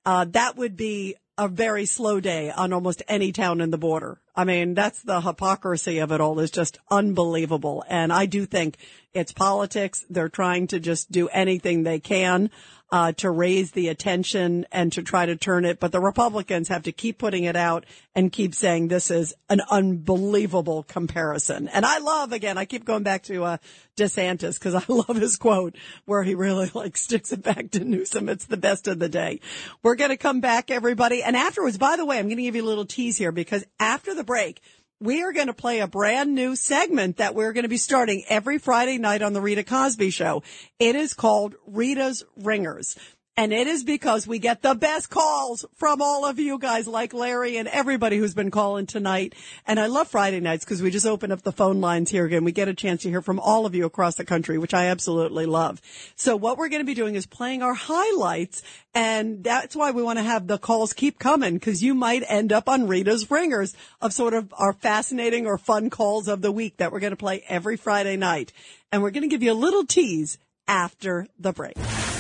Speaker 1: uh, that would be a very slow day on almost any town in the border. I mean, that's the hypocrisy of it all is just unbelievable. And I do think it's politics. They're trying to just do anything they can uh, to raise the attention and to try to turn it. But the Republicans have to keep putting it out and keep saying this is an unbelievable comparison. And I love, again, I keep going back to uh, DeSantis because I love his quote where he really like sticks it back to Newsom. It's the best of the day. We're going to come back, everybody. And afterwards, by the way, I'm going to give you a little tease here because after the break, we are going to play a brand new segment that we're going to be starting every Friday night on the Rita Cosby show. It is called Rita's Ringers. And it is because we get the best calls from all of you guys like Larry and everybody who's been calling tonight. And I love Friday nights because we just open up the phone lines here again. We get a chance to hear from all of you across the country, which I absolutely love. So what we're going to be doing is playing our highlights. And that's why we want to have the calls keep coming because you might end up on Rita's Ringers of sort of our fascinating or fun calls of the week that we're going to play every Friday night. And we're going to give you a little tease after the break.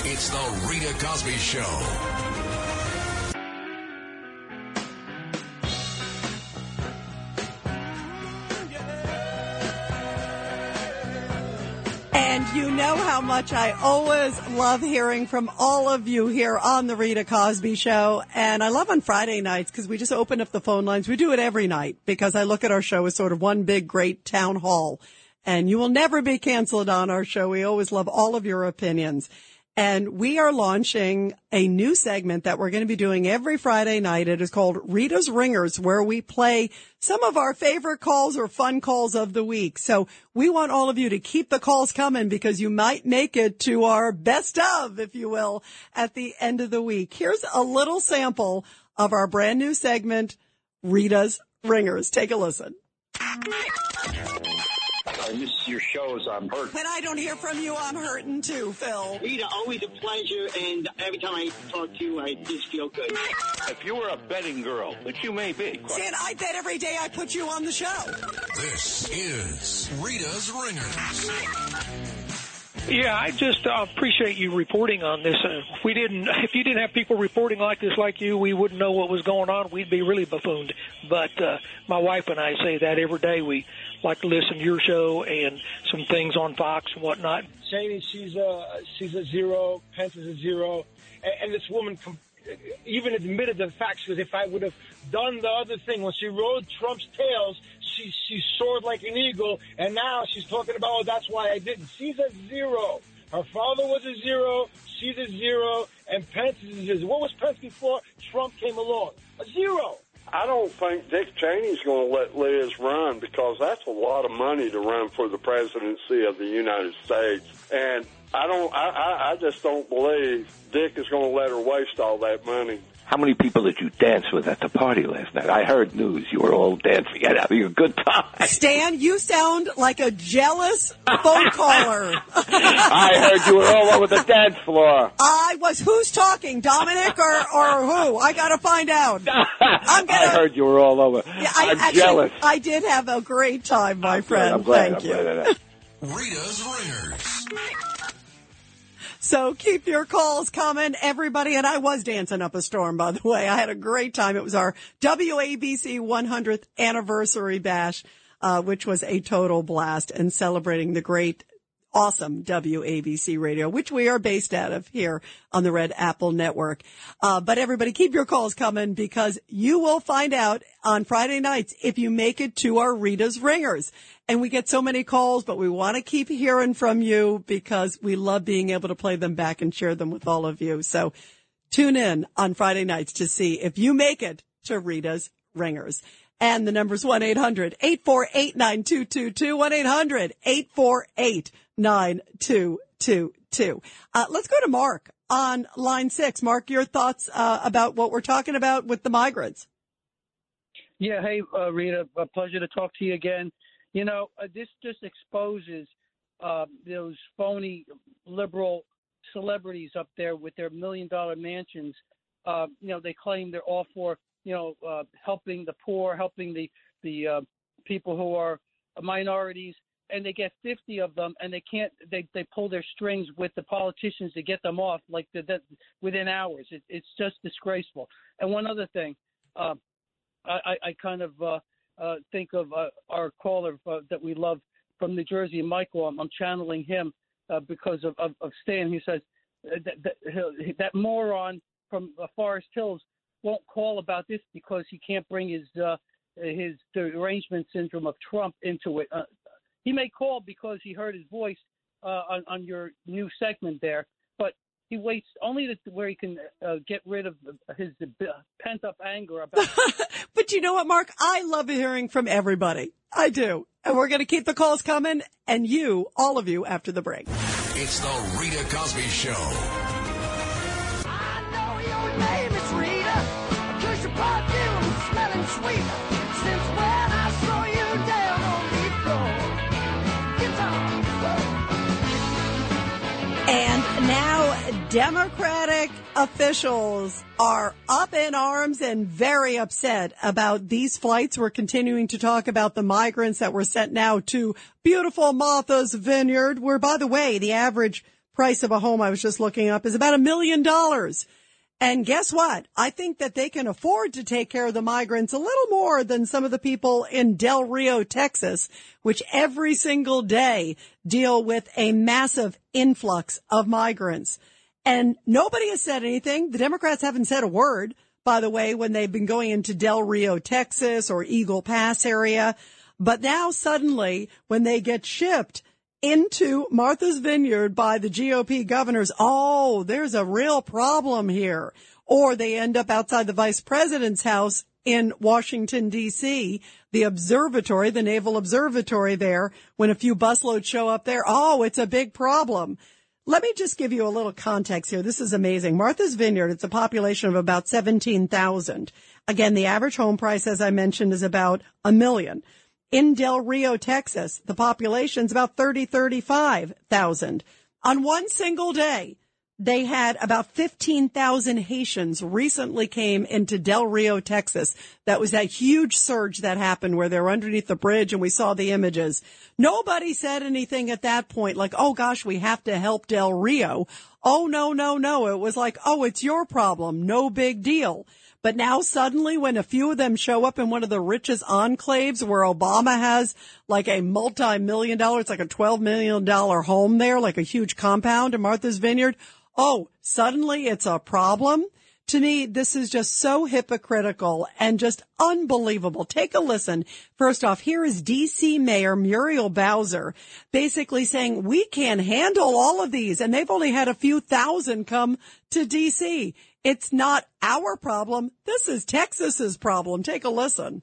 Speaker 9: It's the Rita Cosby Show.
Speaker 1: And you know how much I always love hearing from all of you here on the Rita Cosby Show. And I love on Friday nights because we just open up the phone lines. We do it every night because I look at our show as sort of one big, great town hall. And you will never be canceled on our show. We always love all of your opinions. And we are launching a new segment that we're going to be doing every Friday night. It is called Rita's Ringers, where we play some of our favorite calls or fun calls of the week. So we want all of you to keep the calls coming because you might make it to our best of, if you will, at the end of the week. Here's a little sample of our brand new segment, Rita's Ringers. Take a listen.
Speaker 18: I miss your shows. I'm hurt.
Speaker 1: When I don't hear from you, I'm hurting too, Phil.
Speaker 19: Rita, always a pleasure, and every time I talk to you, I just feel good.
Speaker 18: If you were a betting girl, which you may be,
Speaker 1: Dan, I bet every day I put you on the show.
Speaker 9: This is Rita's Ringers.
Speaker 8: Yeah, I just uh, appreciate you reporting on this. Uh, if we didn't, if you didn't have people reporting like this, like you, we wouldn't know what was going on. We'd be really buffooned. But uh, my wife and I say that every day. We like to listen to your show and some things on Fox and whatnot.
Speaker 20: saying she's a she's a zero, Pence is a zero, and, and this woman com- even admitted the fact because if I would have done the other thing when she rode Trump's tails, she she soared like an eagle, and now she's talking about oh that's why I didn't. She's a zero. Her father was a zero. She's a zero, and Pence is a zero. What was Pence before Trump came along? A zero.
Speaker 21: I don't think Dick Cheney's going to let Liz run because that's a lot of money to run for the presidency of the United States. And I don't, I, I, I just don't believe Dick is going to let her waste all that money.
Speaker 17: How many people did you dance with at the party last night? I heard news you were all dancing and having a good time.
Speaker 1: Stan, you sound like a jealous phone caller.
Speaker 17: I heard you were all over the dance floor.
Speaker 1: I was. Who's talking, Dominic or or who? I gotta find out. I'm gonna.
Speaker 17: I heard you were all over.
Speaker 1: Yeah, I
Speaker 17: I'm
Speaker 1: actually,
Speaker 17: jealous.
Speaker 1: I did have a great time, my friend.
Speaker 17: I'm glad,
Speaker 1: Thank
Speaker 17: I'm
Speaker 1: you.
Speaker 17: glad.
Speaker 9: Rita's Ringers.
Speaker 1: So keep your calls coming, everybody. And I was dancing up a storm, by the way. I had a great time. It was our WABC 100th anniversary bash, uh, which was a total blast and celebrating the great, awesome WABC radio, which we are based out of here on the Red Apple Network. Uh, but everybody keep your calls coming because you will find out on Friday nights if you make it to our Rita's Ringers. And we get so many calls, but we want to keep hearing from you because we love being able to play them back and share them with all of you. So tune in on Friday nights to see if you make it to Rita's Ringers. And the number's 1-800-848-9222, 1-800-848-9222. Uh, let's go to Mark on line six. Mark, your thoughts, uh, about what we're talking about with the migrants.
Speaker 22: Yeah, hey, uh, Rita, a pleasure to talk to you again. You know, uh, this just exposes uh, those phony liberal celebrities up there with their million dollar mansions. Uh, you know, they claim they're all for, you know, helping the poor, helping the, the people who are minorities, and they get 50 of them and they can't, they, they pull their strings with the politicians to get them off like the, the, within hours. It, it's just disgraceful. And one other thing, uh, I, I kind of uh, uh, think of uh, our caller uh, that we love from New Jersey, Michael. I'm, I'm channeling him uh, because of, of, of Stan. He says uh, that, that, that moron from Forest Hills won't call about this because he can't bring his his derangement syndrome of Trump into it. Uh, he may call because he heard his voice uh, on, on your new segment there, but he waits only to where he can uh, get rid of his pent up anger about.
Speaker 1: But you know what, Mark? I love hearing from everybody. I do. And we're going to keep the calls coming and you, all of you after the break.
Speaker 9: It's the Rita Cosby Show.
Speaker 23: I know your name is Rita, 'cause your perfume smelling sweet. Since when I saw you
Speaker 1: Democratic officials are up in arms and very upset about these flights. We're continuing to talk about the migrants that were sent now to beautiful Martha's Vineyard, where by the way, the average price of a home I was just looking up is about a million dollars. And guess what? I think that they can afford to take care of the migrants a little more than some of the people in Del Rio, Texas, which every single day deal with a massive influx of migrants. And nobody has said anything. The Democrats haven't said a word, by the way, when they've been going into Del Rio, Texas or Eagle Pass area. But now suddenly when they get shipped, into Martha's Vineyard by the GOP governors. Oh, there's a real problem here. Or they end up outside the vice president's house in Washington DC, the observatory, the naval observatory there, when a few busloads show up there. Oh, it's a big problem. Let me just give you a little context here. This is amazing. Martha's Vineyard, it's a population of about 17,000. Again, the average home price, as I mentioned, is about a million. In Del Rio, Texas, the population's about 30, 35,000. On one single day, they had about 15,000 Haitians recently came into Del Rio, Texas. That was that huge surge that happened where they were underneath the bridge and we saw the images. Nobody said anything at that point like, oh gosh, we have to help Del Rio. Oh no, no, no. It was like, oh, it's your problem. No big deal. But now suddenly when a few of them show up in one of the richest enclaves where Obama has like a multi-million dollar, it's like a $12 million home there, like a huge compound in Martha's Vineyard. Oh, suddenly it's a problem. To me, this is just so hypocritical and just unbelievable. Take a listen. First off, here is DC Mayor Muriel Bowser basically saying we can't handle all of these and they've only had a few thousand come to DC. It's not our problem. This is Texas's problem. Take a listen.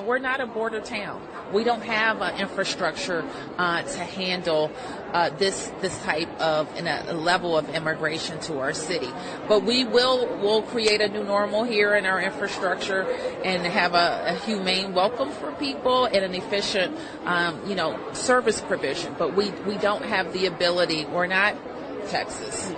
Speaker 24: We're not a border town. We don't have an infrastructure uh, to handle uh, this this type of a, a level of immigration to our city. But we will will create a new normal here in our infrastructure and have a, a humane welcome for people and an efficient, um, you know, service provision. But we we don't have the ability. We're not Texas.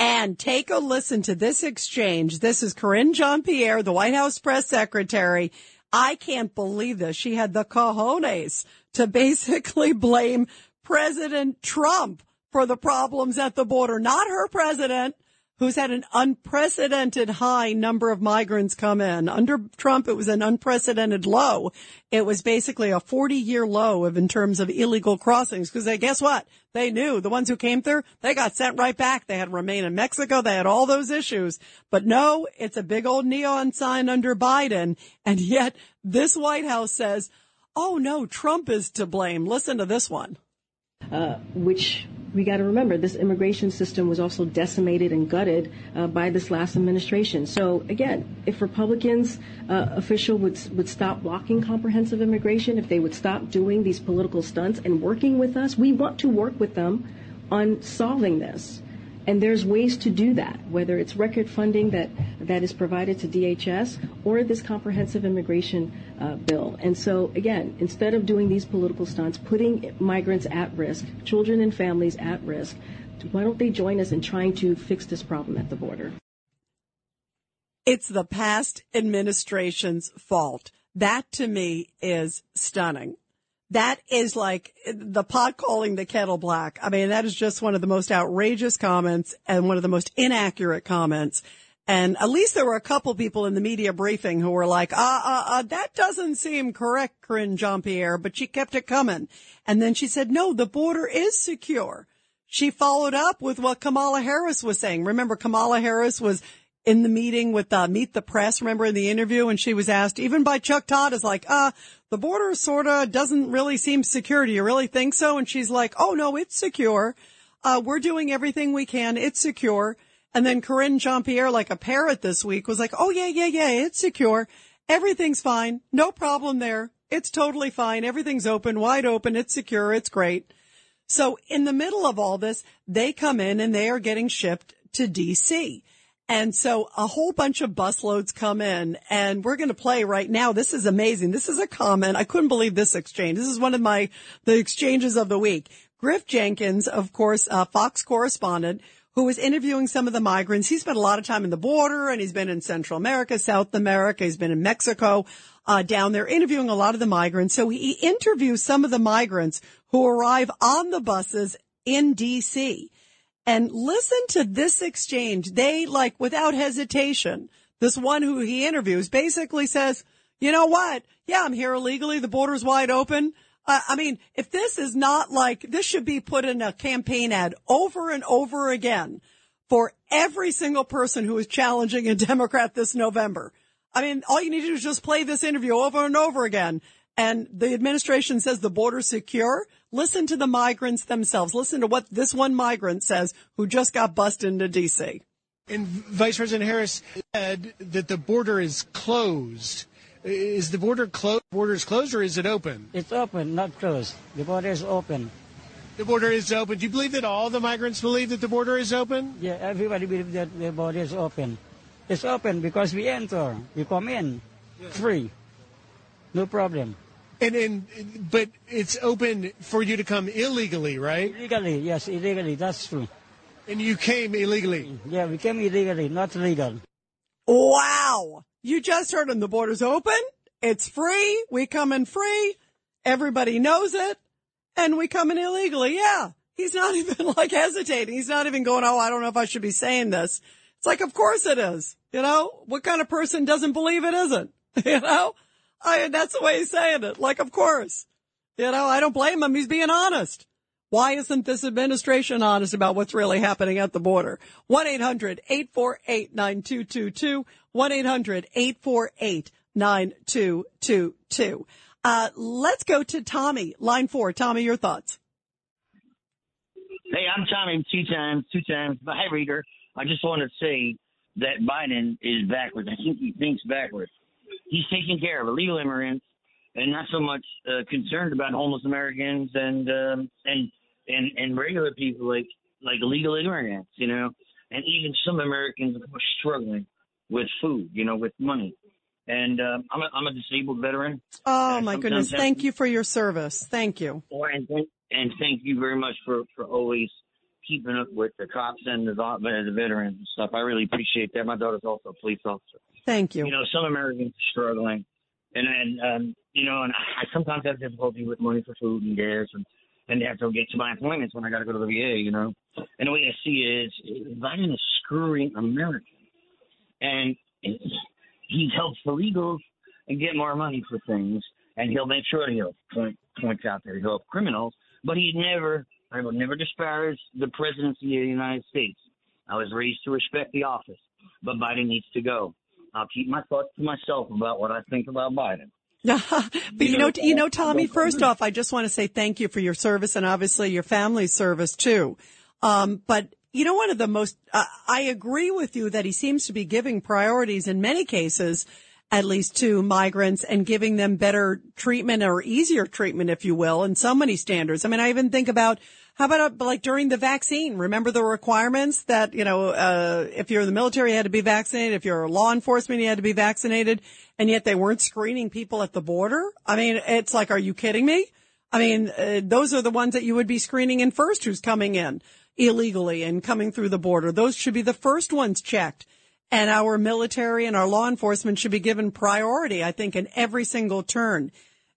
Speaker 1: And take a listen to this exchange. This is Karine Jean-Pierre, the White House press secretary. I can't believe this. She had the cojones to basically blame President Trump for the problems at the border, not her president who's had an unprecedented high number of migrants come in. Under Trump, it was an unprecedented low. It was basically a 40 year low of in terms of illegal crossings because they, guess what? They knew the ones who came through, they got sent right back. They had to remain in Mexico. They had all those issues. But no, it's a big old neon sign under Biden. And yet this White House says, oh no, Trump is to blame. Listen to this one.
Speaker 25: Uh, which we got to remember this immigration system was also decimated and gutted uh, by this last administration. So again, if Republicans uh, official would would stop blocking comprehensive immigration, if they would stop doing these political stunts and working with us, we want to work with them on solving this. And there's ways to do that, whether it's record funding that, that is provided to DHS or this comprehensive immigration uh, bill. And so, again, instead of doing these political stunts, putting migrants at risk, children and families at risk, why don't they join us in trying to fix this problem at the border?
Speaker 1: It's the past administration's fault. That to me is stunning that is like the pot calling the kettle black. I mean, that is just one of the most outrageous comments and one of the most inaccurate comments. And at least there were a couple people in the media briefing who were like, uh, uh, uh, that doesn't seem correct, Karine Jean-Pierre, but she kept it coming. And then she said, no, the border is secure. She followed up with what Kamala Harris was saying. Remember, Kamala Harris was in the meeting with uh, Meet the Press, remember in the interview, and she was asked, even by Chuck Todd, is like, uh, the border sort of doesn't really seem secure. Do you really think so? And she's like, oh no, it's secure. Uh, we're doing everything we can. It's secure. And then Karine Jean-Pierre, like a parrot this week, was like, oh yeah, yeah, yeah, it's secure. Everything's fine. No problem there. It's totally fine. Everything's open, wide open. It's secure. It's great. So in the middle of all this, they come in and they are getting shipped to DC. And so a whole bunch of busloads come in and we're going to play right now. This is amazing. This is a comment. I couldn't believe this exchange. This is one of my, the exchanges of the week. Griff Jenkins, of course, a Fox correspondent who was interviewing some of the migrants. He spent a lot of time in the border and he's been in Central America, South America. He's been in Mexico, uh, down there interviewing a lot of the migrants. So he interviews some of the migrants who arrive on the buses in DC. And listen to this exchange. They like without hesitation, this one who he interviews basically says, you know what? Yeah, I'm here illegally. The border's wide open. Uh, I mean, if this is not like, this should be put in a campaign ad over and over again for every single person who is challenging a Democrat this November. I mean, all you need to do is just play this interview over and over again. And the administration says the border's secure. Listen to the migrants themselves. Listen to what this one migrant says who just got busted into D.C.
Speaker 26: And Vice President Harris said that the border is closed. Is the border closed? Border is closed, or is it open?
Speaker 27: It's open, not closed. The border is open.
Speaker 26: The border is open. Do you believe that all the migrants believe that the border is open?
Speaker 27: Yeah, everybody believes that the border is open. It's open because we enter, we come in, free, no problem.
Speaker 26: And and but it's open for you to come illegally, right?
Speaker 27: Illegally, yes, illegally. That's true.
Speaker 26: And you came illegally.
Speaker 27: Yeah, we came illegally, not legal.
Speaker 1: Wow. You just heard him. The border's open. It's free. We come in free. Everybody knows it. And we come in illegally. Yeah. He's not even like hesitating. He's not even going, Oh, I don't know if I should be saying this. It's like, of course it is. You know, what kind of person doesn't believe it isn't? You know, I, that's the way he's saying it. Like, of course, you know, I don't blame him. He's being honest. Why isn't this administration honest about what's really happening at the border? 1-800-848-9222. 1-800-848-9222. Uh, let's go to Tommy, line four. Tommy, your thoughts.
Speaker 28: Hey, I'm Tommy two times, two times. But hey, Rita, I just want to say that Biden is backwards. I think he thinks backwards. He's taking care of illegal immigrants and not so much uh, concerned about homeless Americans and um, and and and regular people like like illegal immigrants, you know, and even some Americans who are struggling with food, you know, with money. And um, I'm a I'm a disabled veteran.
Speaker 1: Oh my goodness. Thank you for your service. Thank you.
Speaker 28: Oh, and thank, and thank you very much for for always keeping up with the cops and the, the veterans and stuff. I really appreciate that. My daughter's also a police officer.
Speaker 1: Thank you.
Speaker 28: You know, some Americans are struggling, and and um, you know, and I sometimes have difficulty with money for food and gas, and and have to get to my appointments when I got to go to the VA. You know, and the way I see it is, Biden is screwing Americans, and he helps the illegals and get more money for things, and he'll make sure he'll point points out that he'll help criminals, but he never, I will never disparage the presidency of the United States. I was raised to respect the office, but Biden needs to go. I'll keep my thoughts to myself about what I think about Biden.
Speaker 1: but you know, you know, Tommy, first off, I just want to say thank you for your service and obviously your family's service too. Um, but you know, one of the most, uh, I agree with you that he seems to be giving priorities in many cases, at least to migrants and giving them better treatment or easier treatment, if you will, and so many standards. I mean, I even think about how about uh, like during the vaccine? Remember the requirements that, you know, uh, if you're in the military, you had to be vaccinated. If you're law enforcement, you had to be vaccinated. And yet they weren't screening people at the border. I mean, it's like, are you kidding me? I mean, uh, those are the ones that you would be screening in first who's coming in illegally and coming through the border. Those should be the first ones checked. And our military and our law enforcement should be given priority, I think, in every single turn.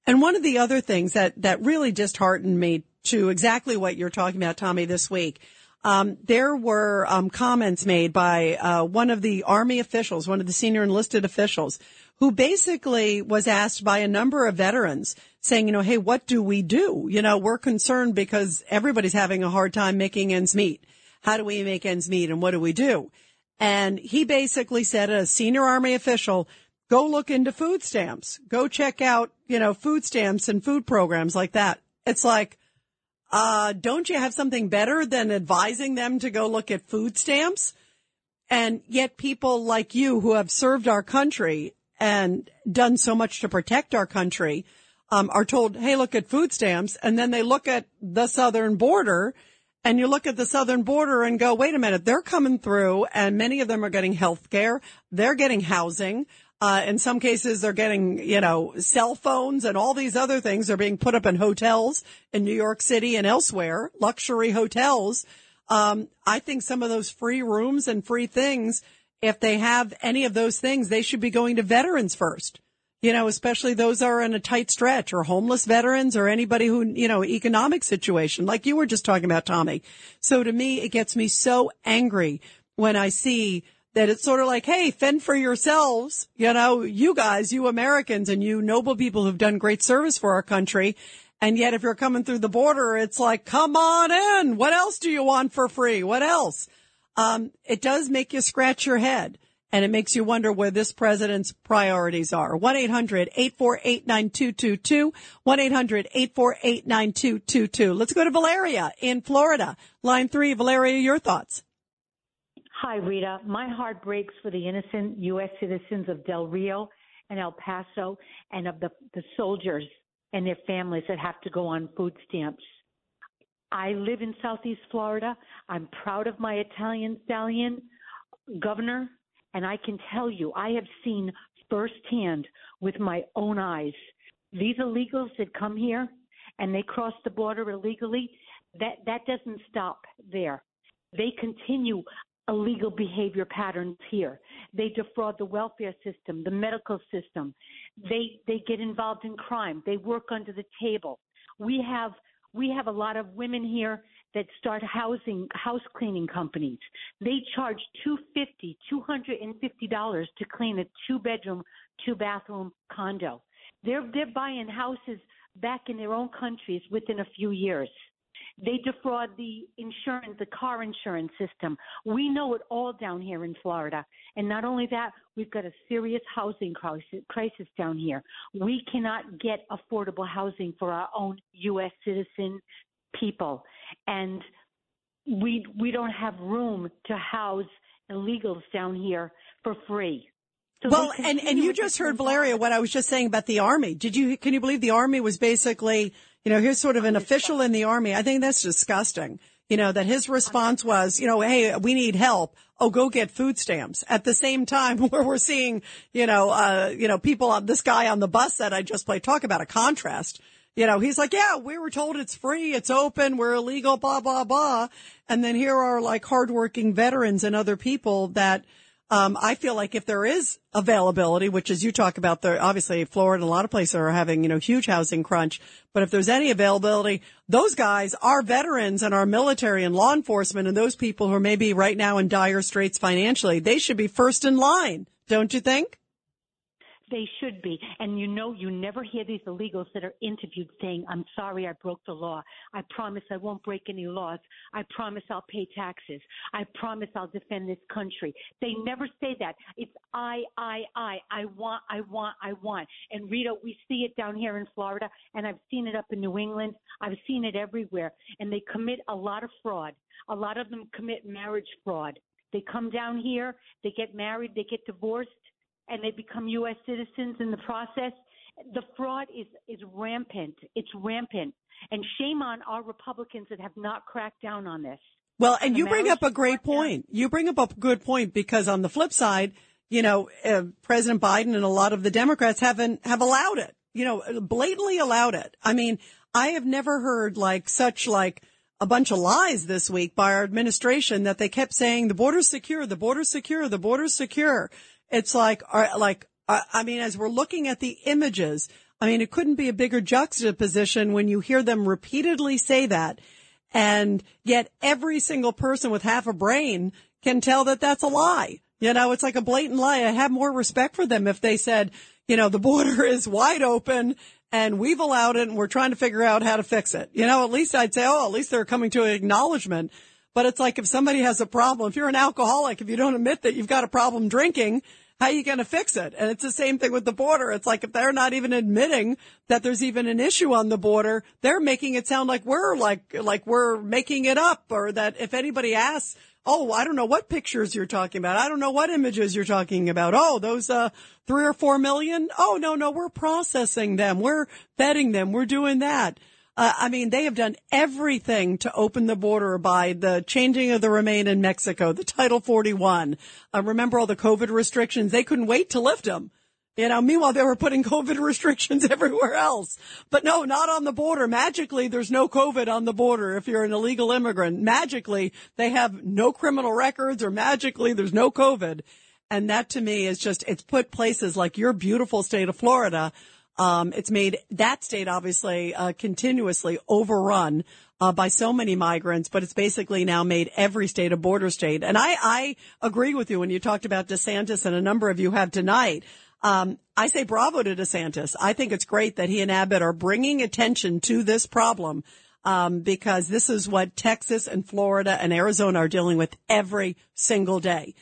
Speaker 1: And one of the other things that, that really disheartened me to exactly what you're talking about, Tommy, this week, um, there were um, comments made by uh, one of the Army officials, one of the senior enlisted officials, who basically was asked by a number of veterans saying, you know, hey, what do we do? You know, we're concerned because everybody's having a hard time making ends meet. How do we make ends meet and what do we do? And he basically said, a senior Army official, go look into food stamps. Go check out, you know, food stamps and food programs like that. It's like, uh, don't you have something better than advising them to go look at food stamps? And yet people like you who have served our country and done so much to protect our country, um, are told, Hey, look at food stamps. And then they look at the southern border and you look at the southern border and go, wait a minute, they're coming through and many of them are getting health care. They're getting housing. Uh, in some cases, they're getting, you know, cell phones and all these other things are being put up in hotels in New York City and elsewhere, luxury hotels. Um, I think some of those free rooms and free things, if they have any of those things, they should be going to veterans first. You know, especially those are in a tight stretch or homeless veterans or anybody who, you know, economic situation like you were just talking about, Tommy. So to me, it gets me so angry when I see that it's sort of like, Hey, fend for yourselves. You know, you guys, you Americans and you noble people who've done great service for our country. And yet if you're coming through the border, it's like, come on in. What else do you want for free? What else? Um, it does make you scratch your head and it makes you wonder where this president's priorities are. 1-800-848-9222. 1-800-848-9222. Let's go to Valeria in Florida. Line three, Valeria, your thoughts.
Speaker 29: Hi, Rita. My heart breaks for the innocent U.S. citizens of Del Rio and El Paso and of the, the soldiers and their families that have to go on food stamps. I live in Southeast Florida. I'm proud of my Italian stallion governor, and I can tell you, I have seen firsthand with my own eyes these illegals that come here and they cross the border illegally. That that doesn't stop there. They continue illegal behavior patterns here. They defraud the welfare system, the medical system. They they get involved in crime. They work under the table. We have we have a lot of women here that start housing house cleaning companies. They charge two fifty, two hundred and fifty dollars to clean a two bedroom, two bathroom condo. They're they're buying houses back in their own countries within a few years. They defraud the insurance, the car insurance system. We know it all down here in Florida. And not only that, we've got a serious housing crisis, down here. We cannot get affordable housing for our own U.S. citizen people. And we, we don't have room to house illegals down here for free. So
Speaker 1: well, and, and you just heard Valeria what I was just saying about the army. Did you, can you believe the army was basically, you know, here's sort of an official in the army. I think that's disgusting. You know, that his response was, you know, hey, we need help. Oh, go get food stamps. At the same time where we're seeing, you know, uh, you know, people on this guy on the bus that I just played talk about a contrast. You know, he's like, yeah, we were told it's free, it's open, we're illegal, blah, blah, blah. And then here are like hardworking veterans and other people that, um, I feel like if there is availability, which as you talk about, there obviously Florida and a lot of places are having, you know, huge housing crunch. But if there's any availability, those guys are veterans and our military and law enforcement and those people who are maybe right now in dire straits financially, they should be first in line. Don't you think?
Speaker 29: They should be. And you know, you never hear these illegals that are interviewed saying, I'm sorry I broke the law. I promise I won't break any laws. I promise I'll pay taxes. I promise I'll defend this country. They never say that. It's I, I, I. I want, I want, I want. And Rita, we see it down here in Florida, and I've seen it up in New England. I've seen it everywhere. And they commit a lot of fraud. A lot of them commit marriage fraud. They come down here, they get married, they get divorced and they become U.S. citizens in the process. The fraud is, is rampant. It's rampant. And shame on our Republicans that have not cracked down on this.
Speaker 1: Well, and
Speaker 29: The
Speaker 1: you bring up a great point. You bring up a good point because on the flip side, you know, uh, President Biden and a lot of the Democrats haven't have allowed it. You know, blatantly allowed it. I mean, I have never heard like such like a bunch of lies this week by our administration that they kept saying the border's secure, the border's secure, the border's secure. It's like, like, I mean, as we're looking at the images, I mean, it couldn't be a bigger juxtaposition when you hear them repeatedly say that. And yet every single person with half a brain can tell that that's a lie. You know, it's like a blatant lie. I have more respect for them if they said, you know, the border is wide open and we've allowed it and we're trying to figure out how to fix it. You know, at least I'd say, oh, at least they're coming to an acknowledgement. But it's like if somebody has a problem, if you're an alcoholic, if you don't admit that you've got a problem drinking, how are you going to fix it? And it's the same thing with the border. It's like if they're not even admitting that there's even an issue on the border, they're making it sound like we're like, like we're making it up or that if anybody asks, Oh, I don't know what pictures you're talking about. I don't know what images you're talking about. Oh, those, uh, three or four million. Oh, no, no, we're processing them. We're vetting them. We're doing that. Uh, I mean, they have done everything to open the border by the changing of the remain in Mexico, the Title 41. Uh, remember all the COVID restrictions? They couldn't wait to lift them. You know, meanwhile, they were putting COVID restrictions everywhere else. But no, not on the border. Magically, there's no COVID on the border if you're an illegal immigrant. Magically, they have no criminal records or magically there's no COVID. And that to me is just, it's put places like your beautiful state of Florida. Um, it's made that state obviously, uh, continuously overrun, uh, by so many migrants, but it's basically now made every state a border state. And I, I agree with you when you talked about DeSantis and a number of you have tonight. Um, I say bravo to DeSantis. I think it's great that he and Abbott are bringing attention to this problem. Um, because this is what Texas and Florida and Arizona are dealing with every single day.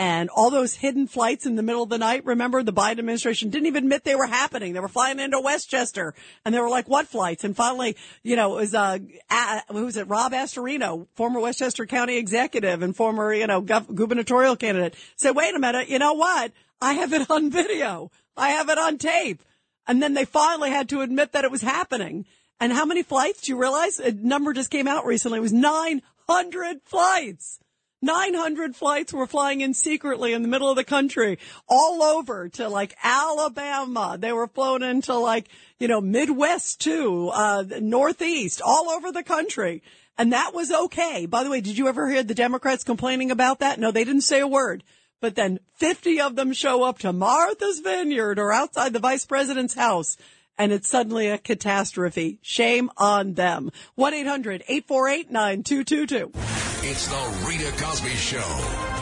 Speaker 1: And all those hidden flights in the middle of the night, remember the Biden administration didn't even admit they were happening. They were flying into Westchester and they were like, what flights? And finally, you know, it was, uh, a, who was it? Rob Astorino, former Westchester County executive and former, you know, gov- gubernatorial candidate said, wait a minute, you know what? I have it on video. I have it on tape. And then they finally had to admit that it was happening. And how many flights? Do you realize a number just came out recently? It was 900 flights. 900 flights were flying in secretly in the middle of the country, all over to like Alabama. They were flown into like, you know, Midwest too, uh, Northeast, all over the country. And that was okay. By the way, did you ever hear the Democrats complaining about that? No, they didn't say a word. But then 50 of them show up to Martha's Vineyard or outside the vice president's house and it's suddenly a catastrophe. Shame on them. 1-800-848-9222.
Speaker 9: It's the Rita Cosby Show.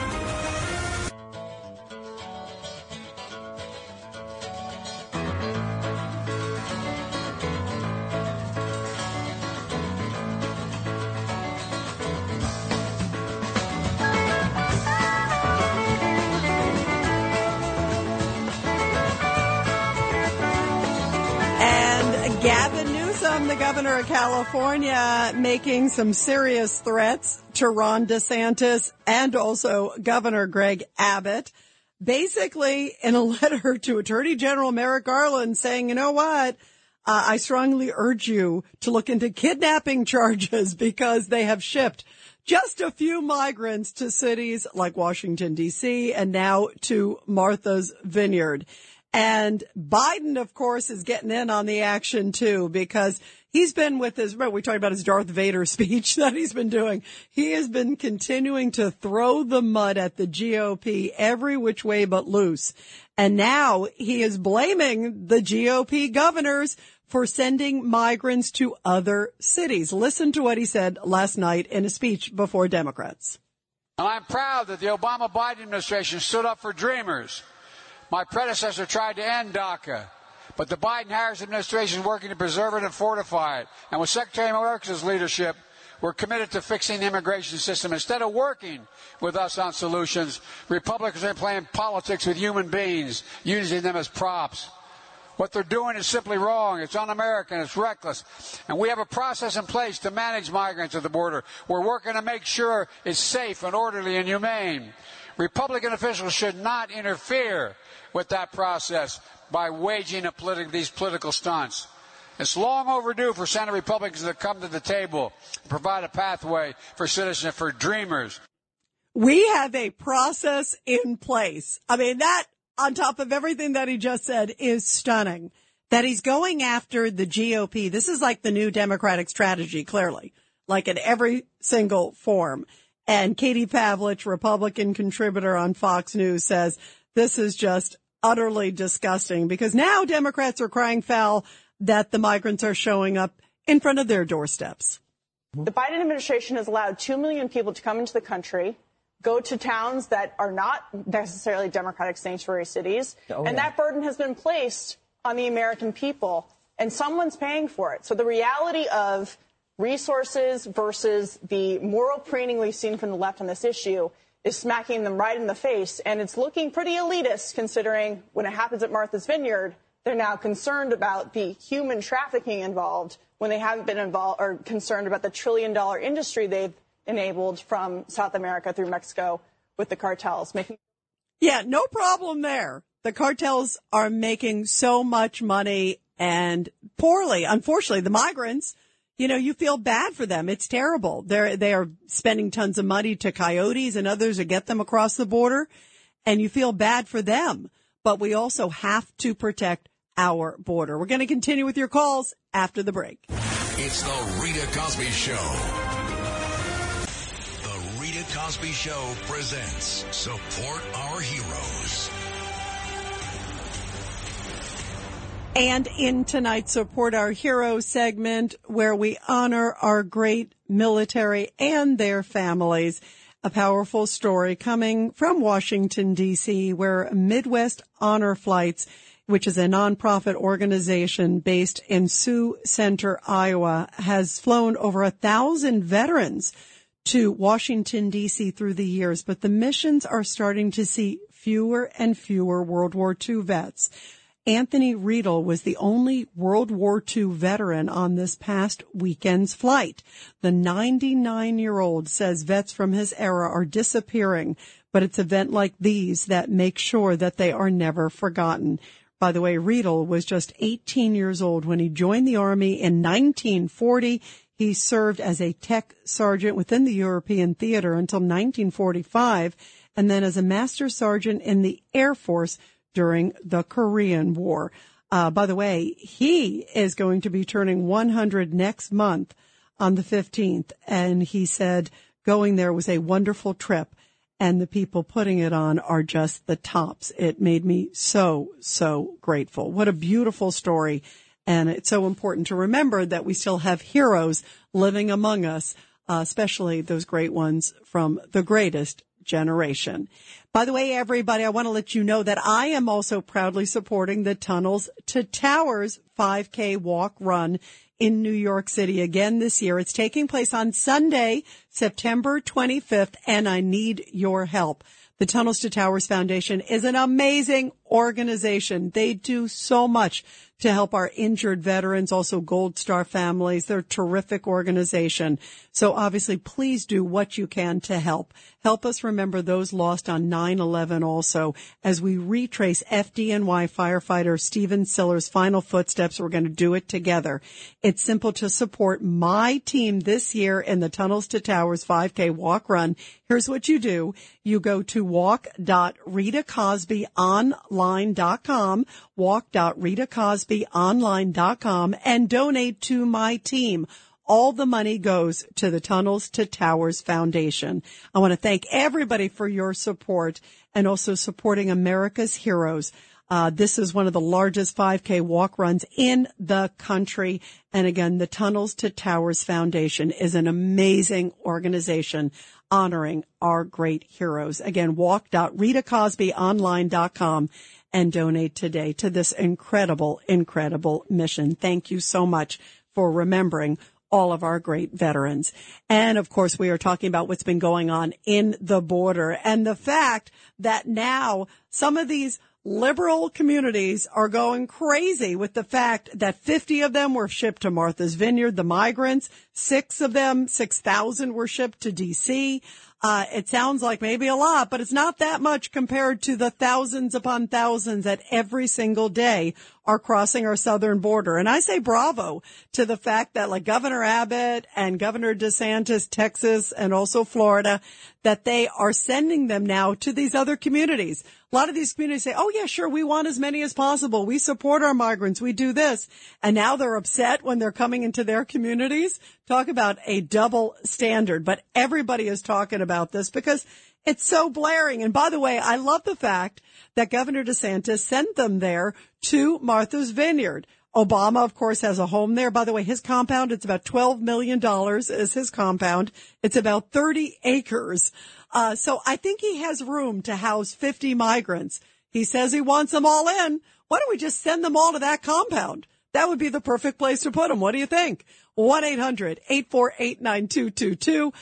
Speaker 1: The governor of California, making some serious threats to Ron DeSantis and also Governor Greg Abbott. Basically, in a letter to Attorney General Merrick Garland saying, you know what? Uh, I strongly urge you to look into kidnapping charges because they have shipped just a few migrants to cities like Washington DC and now to Martha's Vineyard. And Biden, of course, is getting in on the action too because he's been with his, we talked about his Darth Vader speech that he's been doing. He has been continuing to throw the mud at the GOP every which way but loose. And now he is blaming the GOP governors for sending migrants to other cities. Listen to what he said last night in a speech before Democrats.
Speaker 30: And I'm proud that the Obama Biden administration stood up for dreamers. My predecessor tried to end DACA, but the Biden Harris administration is working to preserve it and fortify it. And with Secretary Mayorkas' leadership, we're committed to fixing the immigration system. Instead of working with us on solutions, Republicans are playing politics with human beings, using them as props. What they're doing is simply wrong. It's un-American. It's reckless. And we have a process in place to manage migrants at the border. We're working to make sure it's safe and orderly and humane. Republican officials should not interfere with that process by waging politi- these political stunts. It's long overdue for Senate Republicans to come to the table and provide a pathway for citizenship for dreamers.
Speaker 1: We have a process in place. I mean, that on top of everything that he just said is stunning. That he's going after the GOP. This is like the new Democratic strategy, clearly, like in every single form. And Katie Pavlich, Republican contributor on Fox News says this is just utterly disgusting because now Democrats are crying foul that the migrants are showing up in front of their doorsteps.
Speaker 31: The Biden administration has allowed 2 million people to come into the country, go to towns that are not necessarily Democratic sanctuary cities,
Speaker 32: Oh,
Speaker 31: and
Speaker 32: yeah.
Speaker 31: that burden has been placed on the American people, and someone's paying for it. So the reality of resources versus the moral preening we've seen from the left on this issue is smacking them right in the face, and it's looking pretty elitist considering when it happens at Martha's Vineyard, they're now concerned about the human trafficking involved when they haven't been involved or concerned about the trillion dollar industry they've enabled from South America through Mexico with the cartels making
Speaker 1: Yeah, no problem there. The cartels are making so much money and poorly. Unfortunately, the migrants, you know, you feel bad for them. It's terrible. They're, they are spending tons of money to coyotes and others to get them across the border and you feel bad for them. But we also have to protect our border. We're going to continue with your calls after the break.
Speaker 9: It's the Rita Cosby Show.
Speaker 33: The Rita
Speaker 9: Cosby Show presents Support Our Heroes.
Speaker 1: And in tonight's Support Our Heroes segment, where we honor our great military and their families, a powerful story coming from Washington, D.C., where Midwest Honor Flights, which is a nonprofit organization based in Sioux Center, Iowa, has flown over a thousand veterans to Washington, D.C. through the years, but the missions are starting to see fewer and fewer World War II vets. Anthony Riedel was the only World War II veteran on this past weekend's flight. The 99 year old says vets from his era are disappearing, but it's events like these that make sure that they are never forgotten. By the way, Riedel was just 18 years old when he joined the Army in 1940. He served as a tech sergeant within the European theater until 1945 and then as a master sergeant in the Air Force during the Korean War. Uh, by the way, he is going to be turning 100 next month on the 15th. And he said going there was a wonderful trip and the people putting it on are just the tops. It made me so, so grateful. What a beautiful story. And it's so important to remember that we still have heroes living among us, uh, especially those great ones from the greatest generation. By the way, everybody, I want to let you know that I am also proudly supporting the Tunnels to Towers 5K walk run in New York City again this year. It's taking place on Sunday, September 25th, and I need your help. The Tunnels to Towers Foundation is an amazing organization. They do so much to help our injured veterans, also Gold Star families. They're a terrific organization. So obviously, please do what you can to help. Help us remember those lost on 9-11 also as we retrace FDNY firefighter Stephen Siller's final footsteps. We're going to do it together. It's simple to support my team this year in the Tunnels to Towers 5K walk run. Here's what you do. You go to walk.ritacosbyonline.com, walk.ritacosbyonline.com and donate to my team. All the money goes to the Tunnels to Towers Foundation. I want to thank everybody for your support and also supporting America's heroes. Uh, this is one of the largest 5K walk runs in the country. And again, the Tunnels to Towers Foundation is an amazing organization honoring our great heroes. Again, walk.ritacosbyonline.com and donate today to this incredible, incredible mission. Thank you so much for remembering all of our great veterans. And of course, we are talking about what's been going on in the border and the fact that now some of these liberal communities are going crazy with the fact that 50 of them were shipped to Martha's Vineyard, the migrants. Six of them, 6,000 were shipped to DC. Uh, it sounds like maybe a lot, but it's not that much compared to the thousands upon thousands that every single day are crossing our southern border. And I say bravo to the fact that like Governor Abbott and Governor DeSantis, Texas and also Florida, that they are sending them now to these other communities. A lot of these communities say, Oh yeah, sure. We want as many as possible. We support our migrants. We do this. And now they're upset when they're coming into their communities. Talk about a double standard, but everybody is talking about this because it's so blaring. And by the way, I love the fact that Governor DeSantis sent them there to Martha's Vineyard. Obama, of course, has a home there. By the way, his compound, it's about $12 million is his compound. It's about 30 acres. Uh, so I think he has room to house 50 migrants. He says he wants them all in. Why don't we just send them all to that compound? That would be the perfect place to put them. What do you think? 1-800-848-9222.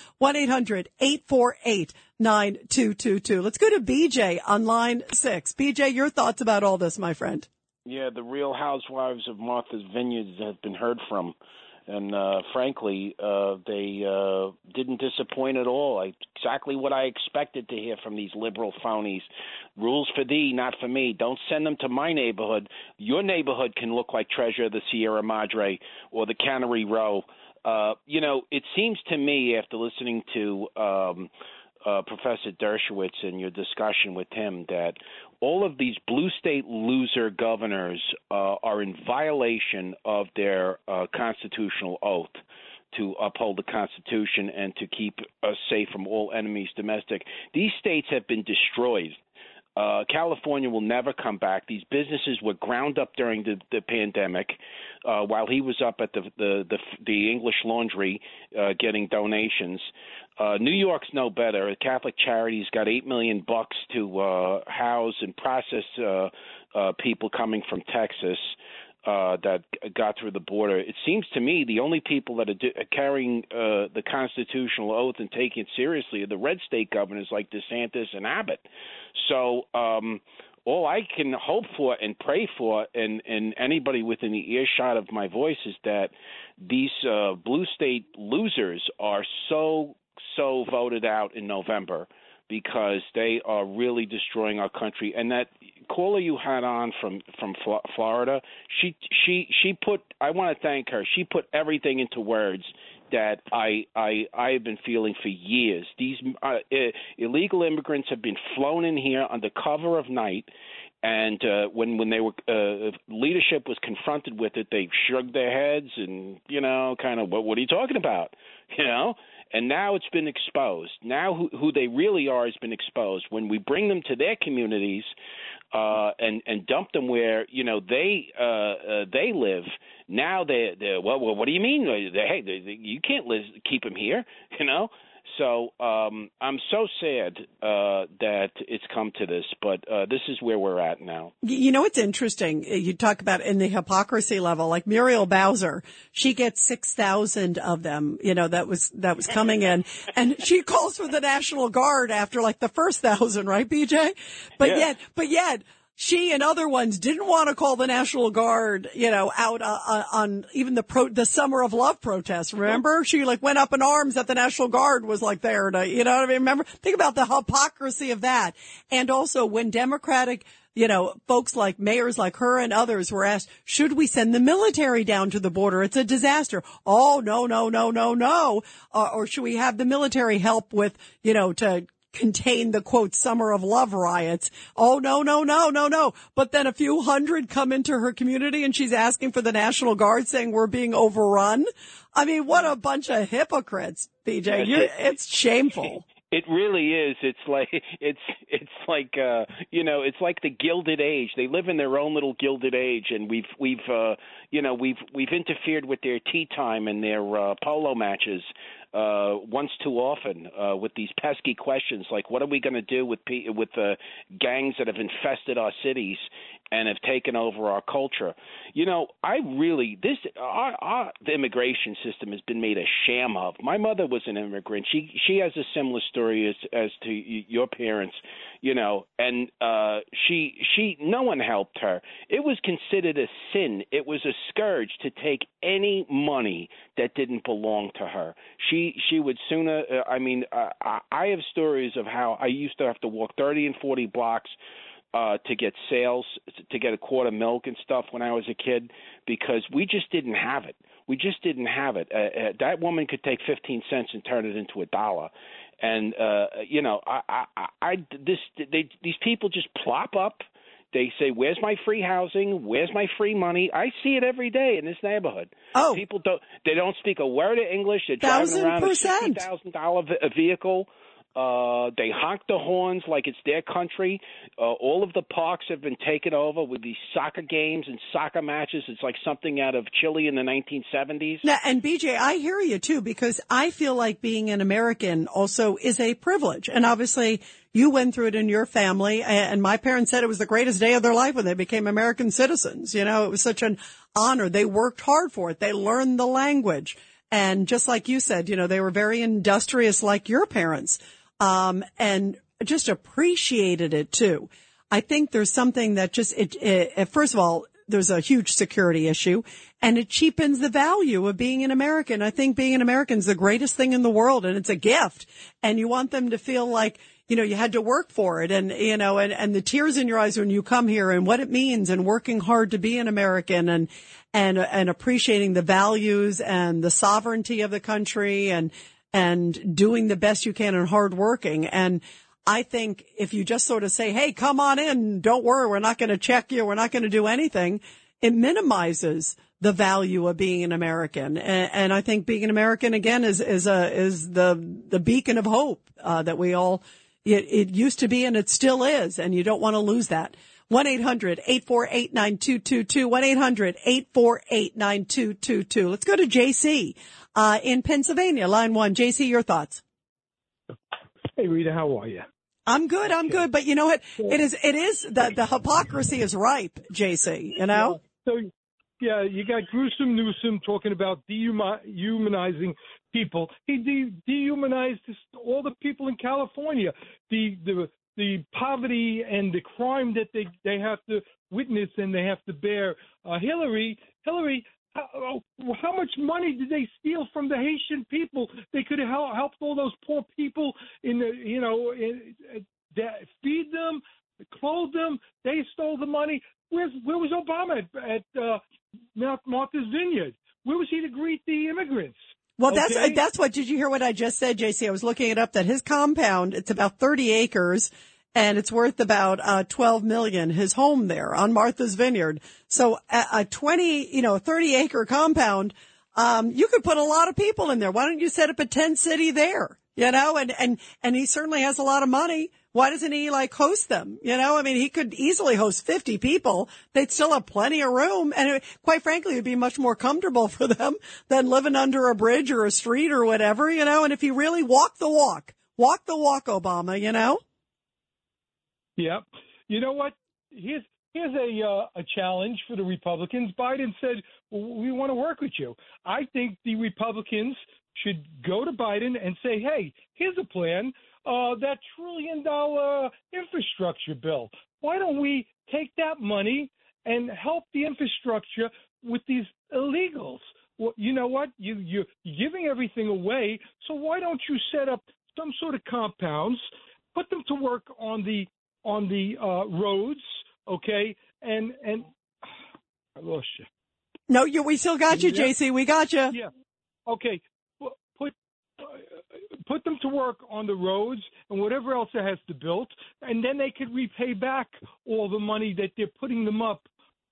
Speaker 1: 1-800-848-9222. Let's go to BJ on line six. BJ, your thoughts about all this, my friend.
Speaker 34: Yeah, the real housewives of Martha's Vineyard have been heard from. And uh, frankly, uh, they uh, didn't disappoint at all. I, exactly what I expected to hear from these liberal phonies. Rules for thee, not for me. Don't send them to my neighborhood. Your neighborhood can look like Treasure of the Sierra Madre or the Cannery Row. Uh, you know, it seems to me after listening to um, uh, Professor Dershowitz and your discussion with him that all of these blue state loser governors uh, are in violation of their uh, constitutional oath to uphold the Constitution and to keep us safe from all enemies domestic. These states have been destroyed. Uh, California will never come back. These businesses were ground up during the, the pandemic, uh, while he was up at the the the, the English Laundry uh, getting donations. Uh, New York's no better. Catholic Charities got eight million bucks to uh, house and process uh, uh, people coming from Texas uh, that got through the border. It seems to me the only people that are, do, are carrying uh, the constitutional oath and taking it seriously are the red state governors like DeSantis and Abbott. So um, all I can hope for and pray for, and, and anybody within the earshot of my voice, is that these uh, blue state losers are so so voted out in November because they are really destroying our country. And that caller you had on from from Florida, she she she put. I want to thank her. She put everything into words that I I I have been feeling for years. These uh, illegal immigrants have been flown in here under cover of night. And uh, when when they were uh, leadership was confronted with it, they shrugged their heads and you know, kind of what what are you talking about? You know, and now it's been exposed. Now who, who they really are has been exposed. When we bring them to their communities uh, and and dump them where you know they uh, uh, they live, now they they well, well what do you mean? They, hey, they, they, you can't live, keep them here, you know. So um, I'm so sad uh, that it's come to this, but uh, this is where we're at now.
Speaker 1: You know, it's interesting. You talk about in the hypocrisy level, like Muriel Bowser, she gets six thousand of them. You know, that was that was coming in, and she calls for the National Guard after like the first thousand, right, BJ? But
Speaker 34: Yeah.
Speaker 1: yet, but yet she and other ones didn't want to call the National Guard, you know, out uh, uh, on even the pro, the Summer of Love protests. Remember, she like went up in arms that the National Guard was like there to, you know what I mean? Remember, think about the hypocrisy of that. And also when Democratic, you know, folks like mayors like her and others were asked, should we send the military down to the border? It's a disaster. Oh, no, no, no, no, no. Uh, or should we have the military help with, you know, to contain the quote summer of love riots. Oh no, no, no, no, no. But then a few hundred come into her community and she's asking for the National Guard saying we're being overrun. I mean, what a bunch of hypocrites, BJ. You're, it's shameful.
Speaker 34: It really is. It's like it's it's like uh you know, it's like the gilded age. They live in their own little gilded age and we've we've uh you know, we've we've interfered with their tea time and their uh polo matches uh once too often uh with these pesky questions like what are we going to do with pe- with the gangs that have infested our cities and have taken over our culture. You know, I really this our, our the immigration system has been made a sham of. My mother was an immigrant. She she has a similar story as as to your parents, you know, and uh she she no one helped her. It was considered a sin. It was a scourge to take any money that didn't belong to her. She she would sooner uh, I mean, uh, I I have stories of how I used to have to walk 30 and 40 blocks uh to get sales to get a quart of milk and stuff when I was a kid because we just didn't have it. We just didn't have it. Uh, uh, that woman could take 15 cents and turn it into a dollar. And uh you know, I I I this they these people just plop up they say, "Where's my free housing? Where's my free money?" I see it every day in this neighborhood.
Speaker 1: Oh,
Speaker 34: people don't. They don't speak a word of English. They're driving around a
Speaker 1: percent.
Speaker 34: sixty thousand dollar vehicle. Uh, they honk the horns like it's their country. Uh, all of the parks have been taken over with these soccer games and soccer matches. It's like something out of Chile in the 1970s.
Speaker 1: Now, and BJ, I hear you too, because I feel like being an American also is a privilege. And obviously you went through it in your family and my parents said it was the greatest day of their life when they became American citizens. You know, it was such an honor. They worked hard for it. They learned the language. And just like you said, you know, they were very industrious like your parents. Um, and just appreciated it too. I think there's something that just, it, it, first of all, there's a huge security issue and it cheapens the value of being an American. I think being an American is the greatest thing in the world and it's a gift and you want them to feel like, you know, you had to work for it and, you know, and, and the tears in your eyes when you come here and what it means and working hard to be an American and, and, and appreciating the values and the sovereignty of the country and, and doing the best you can and hard working. And I think if you just sort of say, Hey, come on in. Don't worry. We're not going to check you. We're not going to do anything. It minimizes the value of being an American. And, and I think being an American again is, is a, is the, the beacon of hope, uh, that we all, it, it used to be and it still is. And you don't want to lose that. 1-800-848-9222. 1-800-848-9222. Let's go to JC, uh, in Pennsylvania, line one. JC, your thoughts.
Speaker 32: Hey, Rita, how are you?
Speaker 1: I'm good. I'm good. But you know what? It is, it is, the, the hypocrisy is ripe, JC, you know?
Speaker 32: So, yeah, you got gruesome Newsom talking about dehumanizing people. He de- dehumanized all the people in California. The the the poverty and the crime that they they have to witness and they have to bear. Uh, Hillary, Hillary. How, how much money did they steal from the Haitian people? They could have hel- helped all those poor people in the, you know, in, uh, feed them, clothe them. They stole the money. Where's where was Obama at, at uh, Mount Martha's Vineyard? Where was he to greet the immigrants?
Speaker 1: Well, that's, that's what, did you hear what I just said, JC? I was looking it up that his compound, it's about 30 acres and it's worth about, uh, 12 million, his home there on Martha's Vineyard. So a, a 20, you know, 30 acre compound, um, you could put a lot of people in there. Why don't you set up a tent city there? You know, and, and, and he certainly has a lot of money. Why doesn't he like host them? You know, I mean, he could easily host 50 people. They'd still have plenty of room. And it, quite frankly, it'd be much more comfortable for them than living under a bridge or a street or whatever, you know, and if he really walked the walk, walk the walk, Obama, you know?
Speaker 32: Yep. You know what? Here's here's a uh, a challenge for the Republicans. Biden said well, we want to work with you. I think the Republicans should go to Biden and say, "Hey, here's a plan. Uh, that trillion dollar infrastructure bill. Why don't we take that money and help the infrastructure with these illegals? Well, you know what? You you're giving everything away. So why don't you set up some sort of compounds, put them to work on the on the uh, roads, okay? And and I lost you.
Speaker 1: No, you, we still got you,
Speaker 32: Yeah.
Speaker 1: JC. We got you.
Speaker 32: Yeah. Okay. Pu- Put uh, put them to work on the roads and whatever else that has to build, and then they could repay back all the money that they're putting them up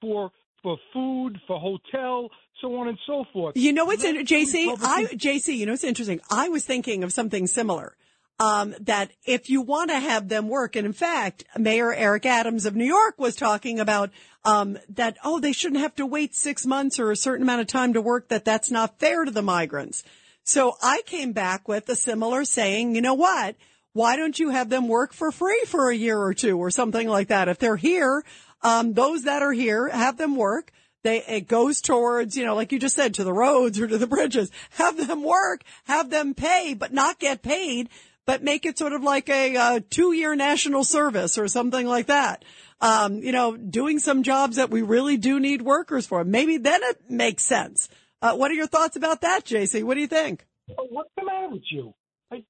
Speaker 32: for for food, for hotel, so on and so forth.
Speaker 1: You know what's in, JC? I, JC, you know what's interesting? I was thinking of something similar. Um, that if you want to have them work, and in fact, Mayor Eric Adams of New York was talking about, um, that, oh, they shouldn't have to wait six months or a certain amount of time to work, that that's not fair to the migrants. So I came back with a similar saying, you know what? Why don't you have them work for free for a year or two or something like that? If they're here, um, those that are here, have them work. They, it goes towards, you know, like you just said, to the roads or to the bridges. Have them work, have them pay, but not get paid, but make it sort of like a, uh two year national service or something like that. Um, you know, doing some jobs that we really do need workers for. Maybe then it makes sense. Uh, what are your thoughts about that, JC? What do you think?
Speaker 32: Oh, What's the matter with you? I,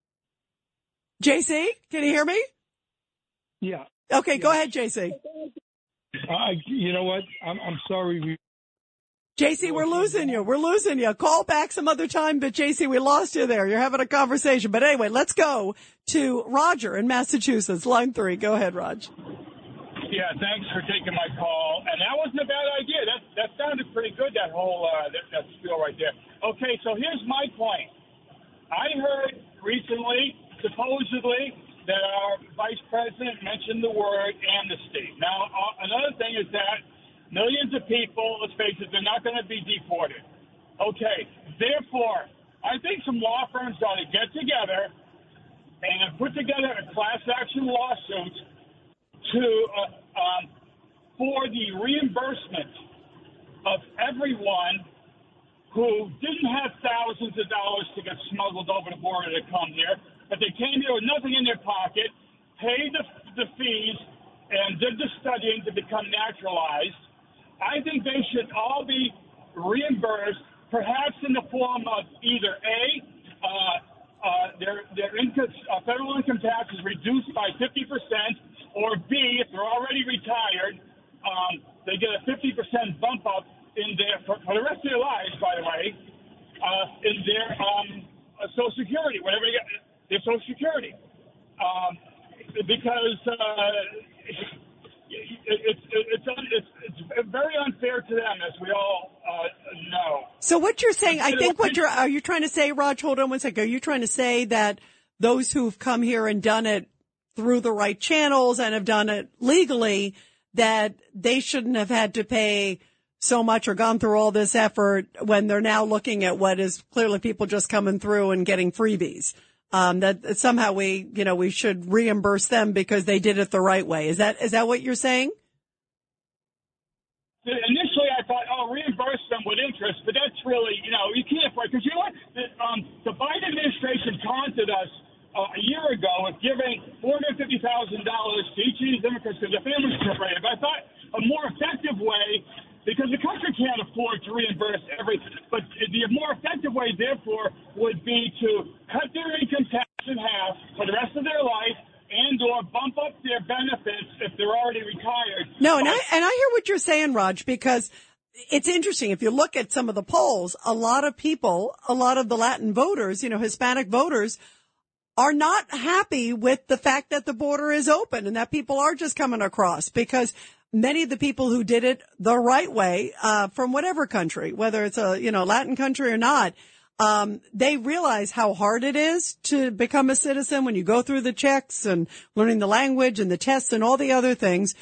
Speaker 1: JC, can you hear me?
Speaker 32: yeah.
Speaker 1: Okay, go ahead, JC.
Speaker 32: I, you know what? I'm, I'm sorry. We,
Speaker 1: JC, we're losing you. We're losing you. Call back some other time, but JC, we lost you there. You're having a conversation. But anyway, let's go to Roger in Massachusetts, line three. Go ahead, Raj.
Speaker 35: Yeah, thanks for taking my call. And that wasn't a bad idea. That that sounded pretty good. That whole uh, that, that spiel right there. Okay, so here's my point. I heard recently, supposedly, that our vice president mentioned the word amnesty. Now, uh, another thing is that millions of people, let's face it, they're not going to be deported. Okay, therefore, I think some law firms ought to get together and put together a class action lawsuit to uh, um, for the reimbursement of everyone who didn't have thousands of dollars to get smuggled over the border to come here, but they came here with nothing in their pocket, paid the, the fees, and did the studying to become naturalized. I think they should all be reimbursed, perhaps in the form of either A, uh, uh, their their income, uh, federal income tax is reduced by 50 percent, or B, if they're already retired, um, they get a 50 percent bump up in their for, for the rest of their lives. By the way, uh, in their um, uh, Social Security, whatever they get, their Social Security, um, because uh, it's it's it's it's very unfair to them, as we all uh, know.
Speaker 1: So what you're saying, I think what you're, are you trying to say, Raj, hold on one second. Are you trying to say that those who've come here and done it through the right channels and have done it legally, that they shouldn't have had to pay so much or gone through all this effort when they're now looking at what is clearly people just coming through and getting freebies? Um, that somehow we, you know, we should reimburse them because they did it the right way. Is that, is that what you're saying?
Speaker 35: Initially, I thought, oh, reimburse them with interest, but that's really, you know, you can't, because you know what? The, um, the Biden administration taunted us uh, a year ago with giving $450,000 to each of these immigrants because their families are separated. But I thought a more effective way, because the country can't afford to reimburse everything, but the more effective way, therefore, would be to cut their income tax in half for the rest of their life and or bump up their benefits if they're already retired.
Speaker 1: No, and I, and I hear what you're saying, Raj, because it's interesting. If you look at some of the polls, a lot of people, a lot of the Latin voters, you know, Hispanic voters are not happy with the fact that the border is open and that people are just coming across because many of the people who did it the right way, uh, from whatever country, whether it's a, you know, Latin country or not, um, they realize how hard it is to become a citizen when you go through the checks and learning the language and the tests and all the other things.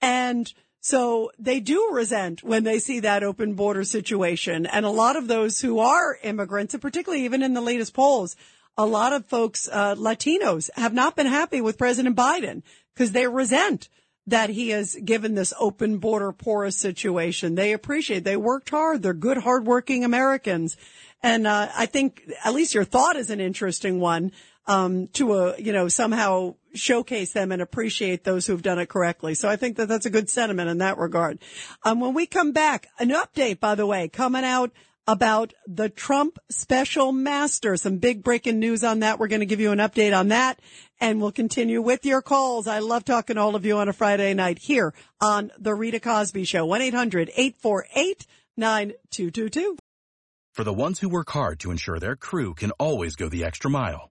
Speaker 1: And so they do resent when they see that open border situation. And a lot of those who are immigrants, and particularly even in the latest polls, a lot of folks, uh, Latinos have not been happy with President Biden because they resent that he has given this open border porous situation. They appreciate, they worked hard. They're good, hardworking Americans. And, uh, I think at least your thought is an interesting one, um, to, uh, you know, somehow showcase them and appreciate those who've done it correctly. So I think that that's a good sentiment in that regard. Um, when we come back, an update, by the way, coming out about the Trump special master. Some big breaking news on that. We're going to give you an update on that and we'll continue with your calls. I love talking to all of you on a Friday night here on the Rita Cosby Show. 1-800-848-9222.
Speaker 36: For the ones who work hard to ensure their crew can always go the extra mile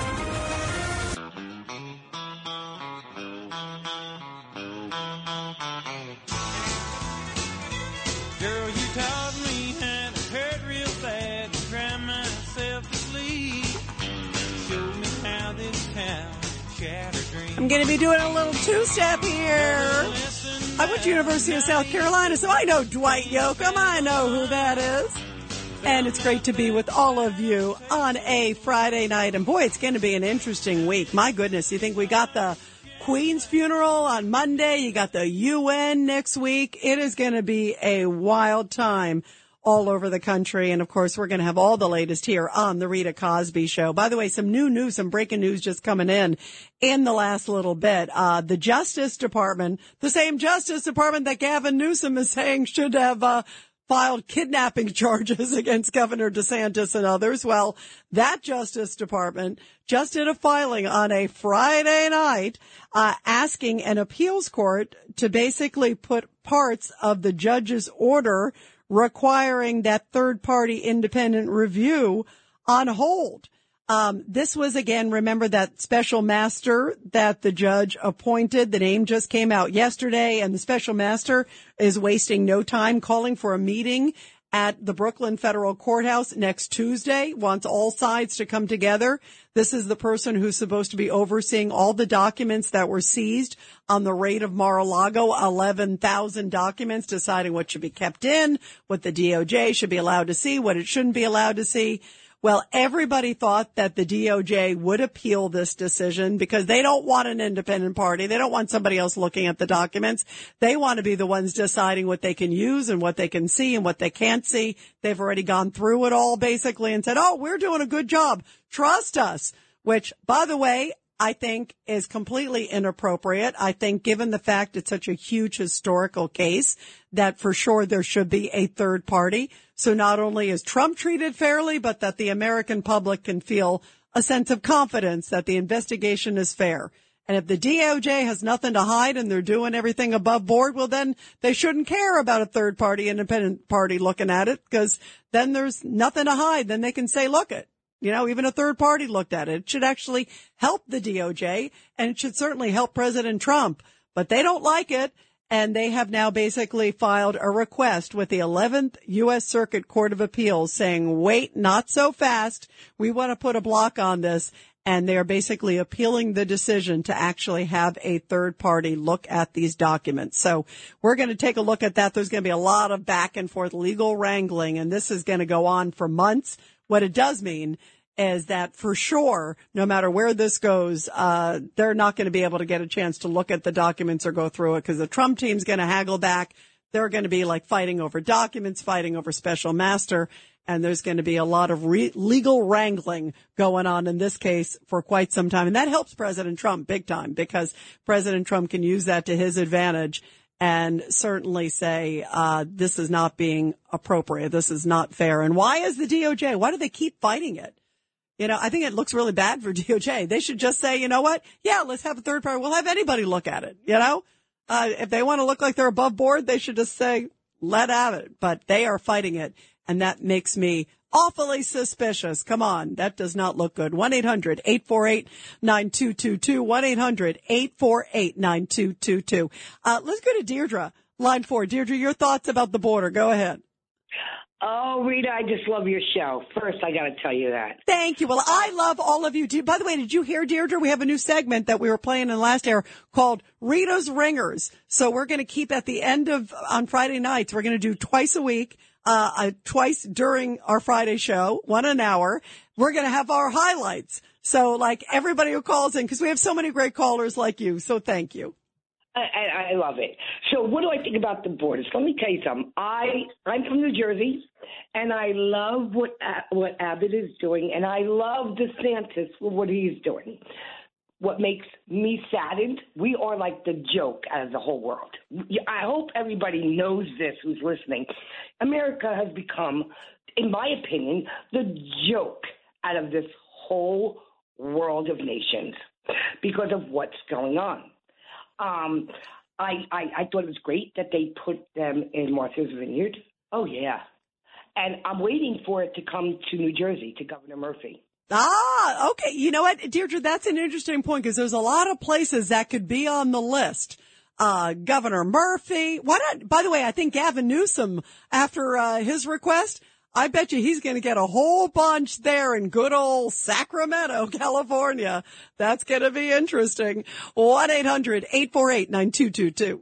Speaker 1: Going to be doing a little two-step here. I went to University of South Carolina, so I know Dwight Yoakam. I know who that is. And it's great to be with all of you on a Friday night. And boy, it's going to be an interesting week. My goodness, you think we got the Queen's funeral on Monday. You got the UN next week. It is going to be a wild time all over the country. And of course, we're going to have all the latest here on the Rita Cosby show. By the way, some new news, some breaking news just coming in in the last little bit. Uh, the Justice Department, the same Justice Department that Gavin Newsom is saying should have, uh, filed kidnapping charges against Governor DeSantis and others. Well, that Justice Department just did a filing on a Friday night, uh, asking an appeals court to basically put parts of the judge's order requiring that third party independent review on hold. Um, this was again, remember that special master that the judge appointed. The name just came out yesterday and the special master is wasting no time calling for a meeting at the Brooklyn Federal Courthouse next Tuesday, wants all sides to come together. This is the person who's supposed to be overseeing all the documents that were seized on the raid of Mar-a-Lago, 11,000 documents, deciding what should be kept in, what the DOJ should be allowed to see, what it shouldn't be allowed to see. Well, everybody thought that the DOJ would appeal this decision because they don't want an independent party. They don't want somebody else looking at the documents. They want to be the ones deciding what they can use and what they can see and what they can't see. They've already gone through it all basically and said, Oh, we're doing a good job. Trust us. Which, by the way, I think is completely inappropriate. I think given the fact it's such a huge historical case that for sure there should be a third party. So not only is Trump treated fairly, but that the American public can feel a sense of confidence that the investigation is fair. And if the DOJ has nothing to hide and they're doing everything above board, well, then they shouldn't care about a third party, independent party looking at it because then there's nothing to hide. Then they can say, look it, you know, even a third party looked at it. It should actually help the DOJ and it should certainly help President Trump, but they don't like it. And they have now basically filed a request with the 11th U.S. Circuit Court of Appeals saying, wait, not so fast. We want to put a block on this. And they are basically appealing the decision to actually have a third party look at these documents. So we're going to take a look at that. There's going to be a lot of back and forth legal wrangling and this is going to go on for months. What it does mean is that for sure, no matter where this goes, uh, they're not going to be able to get a chance to look at the documents or go through it because the Trump team's going to haggle back. They're going to be like fighting over documents, fighting over special master. And there's going to be a lot of re- legal wrangling going on in this case for quite some time. And that helps President Trump big time because President Trump can use that to his advantage and certainly say uh, this is not being appropriate. This is not fair. And why is the DOJ? Why do they keep fighting it? You know, I think it looks really bad for DOJ. They should just say, you know what? Yeah, let's have a third party. We'll have anybody look at it. You know, uh, if they want to look like they're above board, they should just say, let have it. But they are fighting it, and that makes me awfully suspicious. Come on. That does not look good. 1-800-848-9222. 1-800-848-9222. Uh, let's go to Deirdre, line four. Deirdre, your thoughts about the border. Go ahead.
Speaker 37: Oh, Rita, I just love your show. First, I got to tell you that.
Speaker 1: Thank you. Well, I love all of you. Do, by the way, did you hear, Deirdre? We have a new segment that we were playing in the last hour called Rita's Ringers. So we're going to keep at the end of, on Friday nights, we're going to do twice a week, uh, uh, twice during our Friday show, one an hour. We're going to have our highlights. So like everybody who calls in, because we have so many great callers like you. So thank you.
Speaker 37: I, I love it. So, what do I think about the borders? Let me tell you something. I I'm from New Jersey, and I love what what Abbott is doing, and I love DeSantis for what he's doing. What makes me saddened? We are like the joke out of the whole world. I hope everybody knows this who's listening. America has become, in my opinion, the joke out of this whole world of nations because of what's going on. Um, I, I I thought it was great that they put them in Martha's Vineyard. Oh yeah, and I'm waiting for it to come to New Jersey to Governor Murphy.
Speaker 1: Ah, okay. You know what, Deirdre, that's an interesting point because there's a lot of places that could be on the list. Uh, Governor Murphy. Why not? By the way, I think Gavin Newsom, after uh, his request, I bet you he's going to get a whole bunch there in good old Sacramento, California. That's going to be interesting. 1-800-848-9222.